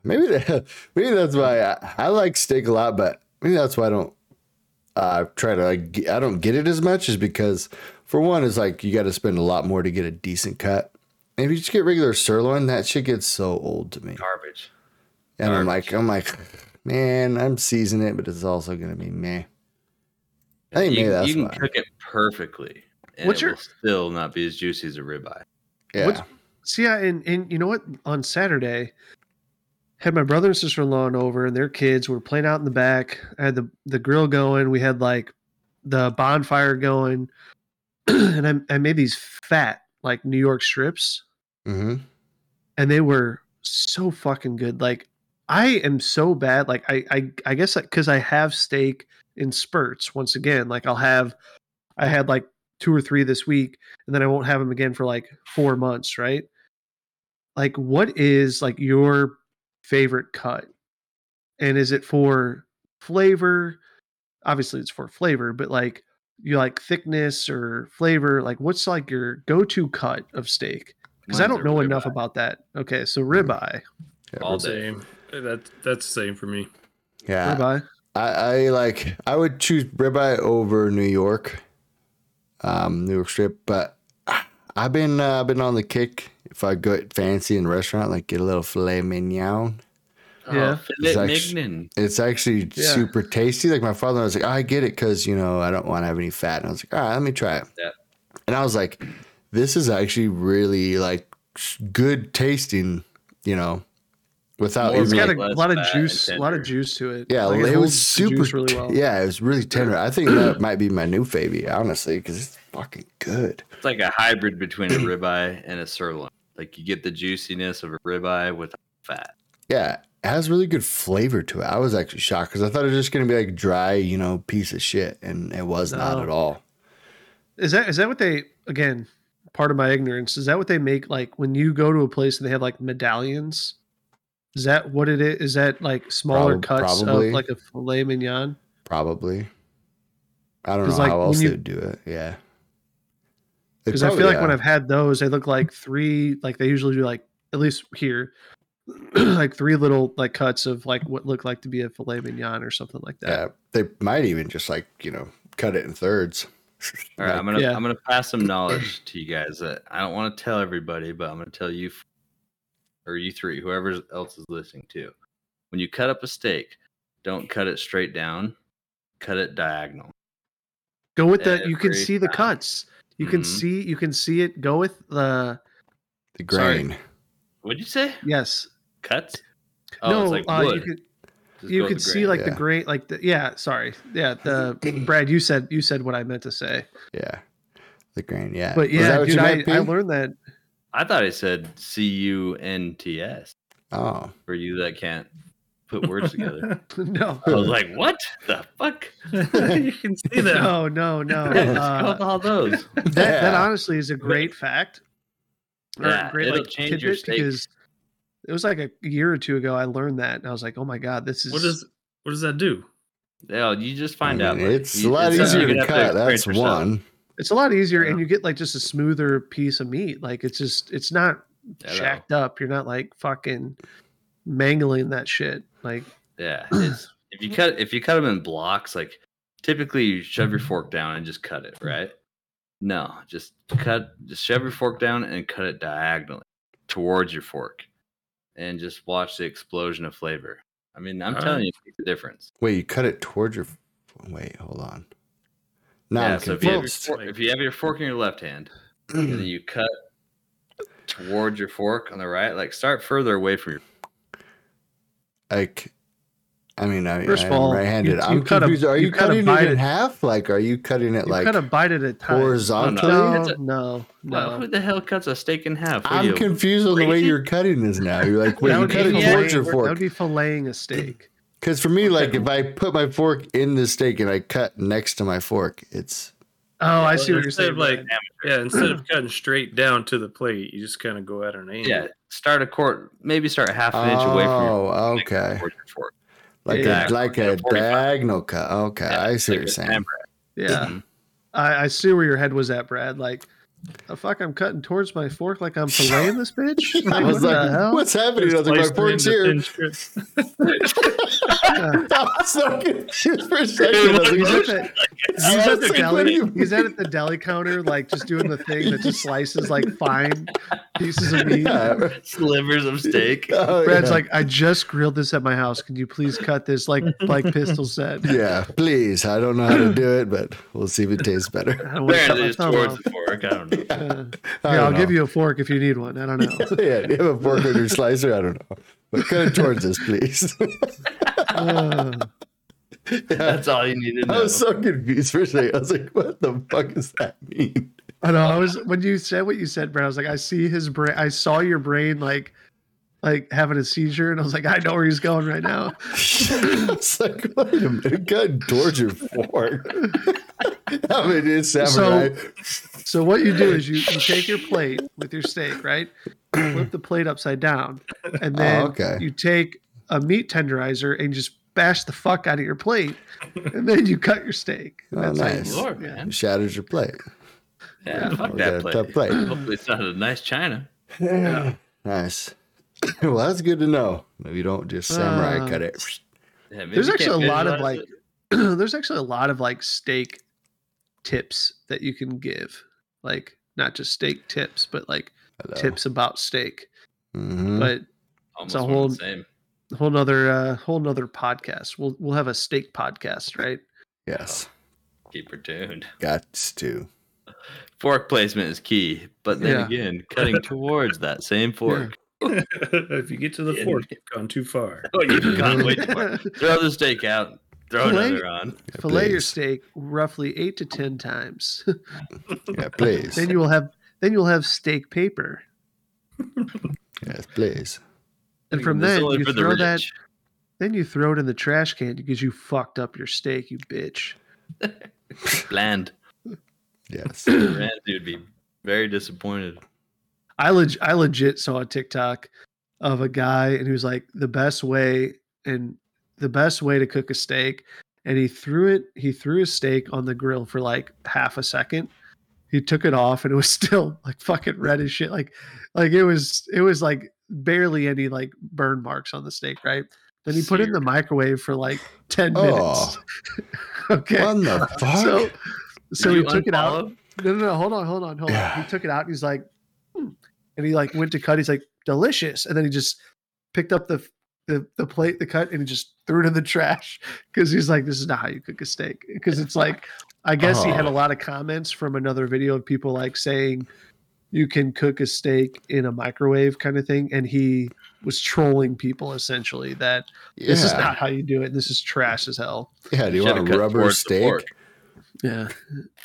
maybe that, maybe that's why I, I like steak a lot, but maybe that's why I don't uh, try to like I don't get it as much is because for one it's like you got to spend a lot more to get a decent cut. And if you just get regular sirloin, that shit gets so old to me. Garbage. And I'm like. I'm like, man, I'm seasoning it, but it's also gonna be meh. I think you, maybe that's you can why. cook it perfectly, and What's it your- will still not be as juicy as a ribeye. Yeah. What's- See, yeah, and and you know what? On Saturday, had my brother and sister in law over, and their kids were playing out in the back. I had the the grill going. We had like the bonfire going, and I, I made these fat like New York strips, hmm and they were so fucking good. Like I am so bad. Like I I I guess because I have steak in spurts. Once again, like I'll have, I had like two or three this week, and then I won't have them again for like four months. Right? Like, what is like your favorite cut, and is it for flavor? Obviously, it's for flavor, but like you like thickness or flavor. Like, what's like your go-to cut of steak? Because I don't know enough ribeye. about that. Okay, so ribeye, Yeah, All rib- day. Same. That that's the same for me. yeah. ribeye. I, I like I would choose ribeye over New York, um, New York strip. But I've been uh, I've been on the kick. If I go fancy in a restaurant, like get a little filet mignon. Oh, yeah. Oh, filet It's actu- mignon. It's actually Yeah. super tasty. Like my father was like, oh, I get it because you know I don't want to have any fat. And I was like, all right, let me try it. Yeah. And I was like, this is actually really like good tasting. You know, without More It's even got like, a lot of juice, a lot of juice to it. yeah, Like, it, was super. really well. Yeah, it was really tender. I think that might be my new favorite, honestly, because it's fucking good. It's like a hybrid between a ribeye and a sirloin. Like you get the juiciness of a ribeye with fat. Yeah, it has really good flavor to it. I was actually shocked because I thought it was just gonna be like dry, you know, piece of shit, and it was not at all. Is that is that what they again? Part of my ignorance is that what they make like when you go to a place and they have like medallions. Is that what it is? Is that like smaller Prob- cuts probably. of like a filet mignon? Probably. I don't know like, how else you- they would do it. Yeah. They Because I feel probably- like when. I've had those, they look like three. Like they usually do like at least here, like three little like cuts of like what looked like to be a filet mignon or something like that. yeah, they might even just like you know cut it in thirds. All right, I'm gonna Yeah. I'm gonna pass some knowledge to you guys that I don't want to tell everybody, but I'm gonna tell you or you three, whoever else is listening to. When you cut up a steak, don't cut it straight down, cut it diagonal. Go with the. You can Every see the cuts. You can Mhm. see. You can see it. Go with the the Sorry. grain. What'd you say? yes. Cuts? Oh, no, it's like uh, you could Just you could see grain. like the Yeah. grain, like the yeah. Sorry, yeah. The Brad, you said you said what I meant to say, Yeah. The grain, yeah. but yeah, that what dude, you I, meant, learned that. I thought I said C U N T S Oh. for you that can't put words together. no, I was like, what the fuck? you can see that. no, no, no. Yeah, Uh, all those. that that honestly is a great fact. Yeah, great it'll like change your tidbit steak. because it was like a year or two ago I learned that and I was like, oh my god, this is What does what does that do? Yeah, you just I find mean, out. like, it's you- a lot it's easier to gonna cut. That's yourself. one. it's a lot easier Yeah. and you get like just a smoother piece of meat. Like it's just it's not Yeah, shacked up. You're not like fucking mangling that shit. Like Yeah, it's, if you cut if you cut them in blocks, like typically you shove your mm-hmm. fork down and just cut it, right? No, just cut, just shove your fork down and cut it diagonally towards your fork, and just watch the explosion of flavor. I mean, I'm All telling right. you, it's the difference. Wait, you cut it towards your. Wait, hold on. Now yeah, so if you, have your fork, if you have your fork in your left hand, and then you cut towards your fork on the right, like start further away from your. Like, I mean, I, First I'm of all, right-handed. you- I'm you cut a- confused. Are you you, cut a cutting it in at- half? Like, are you cutting it you like cut a bite at a time. horizontally? No, No, It's a- no, no. who the hell cuts a steak in half? What are I'm you, confused on the way you're cutting this now. You're like, wait, That you would cut be it filleting- towards your That would be filleting a steak. Because for me, like, if I put my fork in the steak and I cut next to my fork, it's Oh, I see what you're saying. like, Yeah, instead of cutting straight down to the plate, you just kind of go at an angle. Yeah, start a quart, maybe start half an inch away from your oh, okay, towards your fork. like Yeah. a like a 45. diagonal cut. Okay, Yeah, I see like what you're saying. hammer. yeah, Mhm. I, I see where your head was at, Brad. Like, the fuck, I'm cutting towards my fork like I'm filleting this bitch. I Like, was what the like, hell? what's happening? I was like, my fork's here. I was so confused for a second. I was He's at the, he's I at was the like, deli. He's at the deli counter, like just doing the thing that just slices like fine, pieces of meat. Yeah. Slivers of steak. Oh, Brad's yeah. like, I just grilled this at my house. Can you please cut this like like Pistol said? yeah, please. I don't know how to do it, but we'll see if it tastes better. I don't want Apparently, my towards off. the fork. I don't know. Uh, yeah, I'll give you a fork if you need one. I don't know. yeah, do you have a fork with your slicer? I don't know. But cut it towards us, please. Uh, That's all you need to know. I was so confused for a second. I was like, what the fuck does that mean? I know. I was when you said what you said, Brad. I was like, I see his brain. I saw your brain like like having a seizure, and I was like, I know where he's going right now. it's like, wait a minute, cut towards your fork. I mean, it's So- samurai. So what you do is you, you take your plate with your steak, right? Flip the plate upside down, and oh, then Oh, okay. you take a meat tenderizer and just bash the fuck out of your plate, and then you cut your steak. Oh, That's nice. do it. Lord, Yeah. man. shatters your plate. Yeah, fuck that that plate. plate. Hopefully, it's not a nice china. Yeah, Nice. well, that's good to know. Maybe you don't just samurai Uh, cut it. Yeah, There's actually a lot of like there's actually a lot of like steak tips that you can give. Like not just steak tips, but like Hello. tips about steak. Mhm. But almost a whole- the same. whole nother uh whole nother podcast. We'll we'll have a steak podcast, right? yes, Keep her tuned. got to. Fork placement is key, but then Yeah. again, cutting towards that same fork. if you get to the Yeah. fork, you've gone too far. Oh, you've gone way too far. Throw the steak out. Throw Fillet- another on. Fillet your steak roughly eight to ten times. Yeah, please. then you will have then you'll have steak paper. yes, please. And from This then you for the throw that then you throw it in the trash can because you fucked up your steak, you bitch. bland. Yes. Ramsay would be very disappointed. I leg- I legit saw a TikTok of a guy and he was like the best way and the best way to cook a steak and he threw it he threw his steak on the grill for like half a second. He took it off and it was still like fucking red as shit like like it was it was like barely any like burn marks on the steak, right? Then he put it in the microwave for like 10 Oh. minutes. okay. What the fuck? So so Did he you took it out. No, no, no. Hold on, hold on, hold on. Yeah. He took it out. And he's like, hmm. And he like went to cut. He's like, delicious. And then he just picked up the the, the plate, the cut, and he just threw it in the trash because he's like, this is not how you cook a steak. Because it's like, I guess he had a Oh. lot of comments from another video of people like saying you can cook a steak in a microwave kind of thing, and he was trolling people essentially that yeah. this is not how you do it. This is trash as hell. yeah, do you Should've want a rubber steak? fork. Yeah,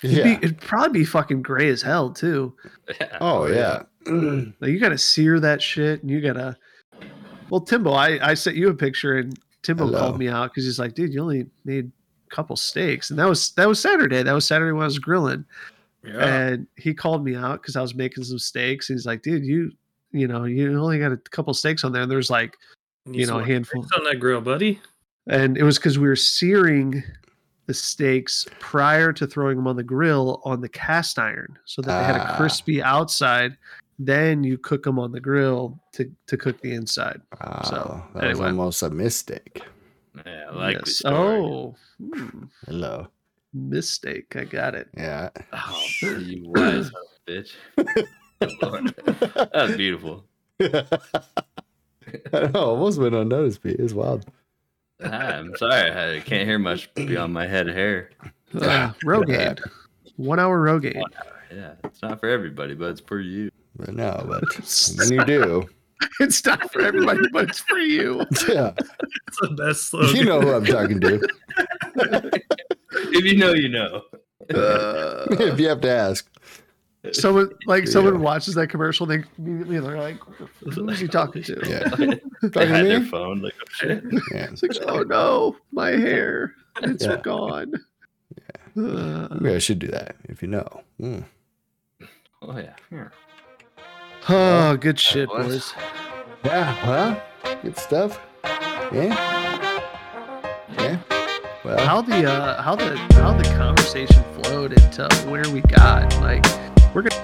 Yeah. it'd, be, it'd probably be fucking gray as hell too. Yeah. oh, oh yeah. Like you gotta sear that shit, and you gotta. Well, Timbo, I I sent you a picture, and Timbo Hello. called me out because he's like, "Dude, you only made a couple steaks," and that was that was Saturday. That was Saturday when I was grilling, Yeah. and he called me out because I was making some steaks. And he's like, "Dude, you you know you only got a couple steaks on there." And there's like, Need you know, a handful. on that grill, buddy. and it was because we were searing the steaks prior to throwing them on the grill on the cast iron, so that they had a Ah. crispy outside. Then you cook them on the grill to to cook the inside. Wow, So, that was almost a mistake. Yeah, I like the Yes. Oh, hmm, Hello. mistake. I got it. Yeah. Oh, you wise son of a bitch. Lord. That was beautiful. I know, almost went unnoticed, Pete. It's wild. Ah, I'm sorry, I can't hear much beyond my head hair. Uh, Rogaine. One hour Rogaine. Yeah, it's not for everybody, but it's for you. But no, but when you do, it's not for everybody, but it's for you. yeah, It's the best slogan. you know who I'm talking to. If you know, you know. Uh, if you have to ask. someone like someone watches that commercial, they immediately they're like, "Who's he talking to?" Yeah. they had to their phone like, oh shit. Yeah. It's like, oh no, my hair, it's Yeah. gone. Uh, Maybe I should do that if you know. Mm. Oh yeah. Here. Oh, good shit, boys. Yeah, well, good stuff. Yeah. Yeah. Well, How the uh, how the how the conversation flowed into where we got like we're gonna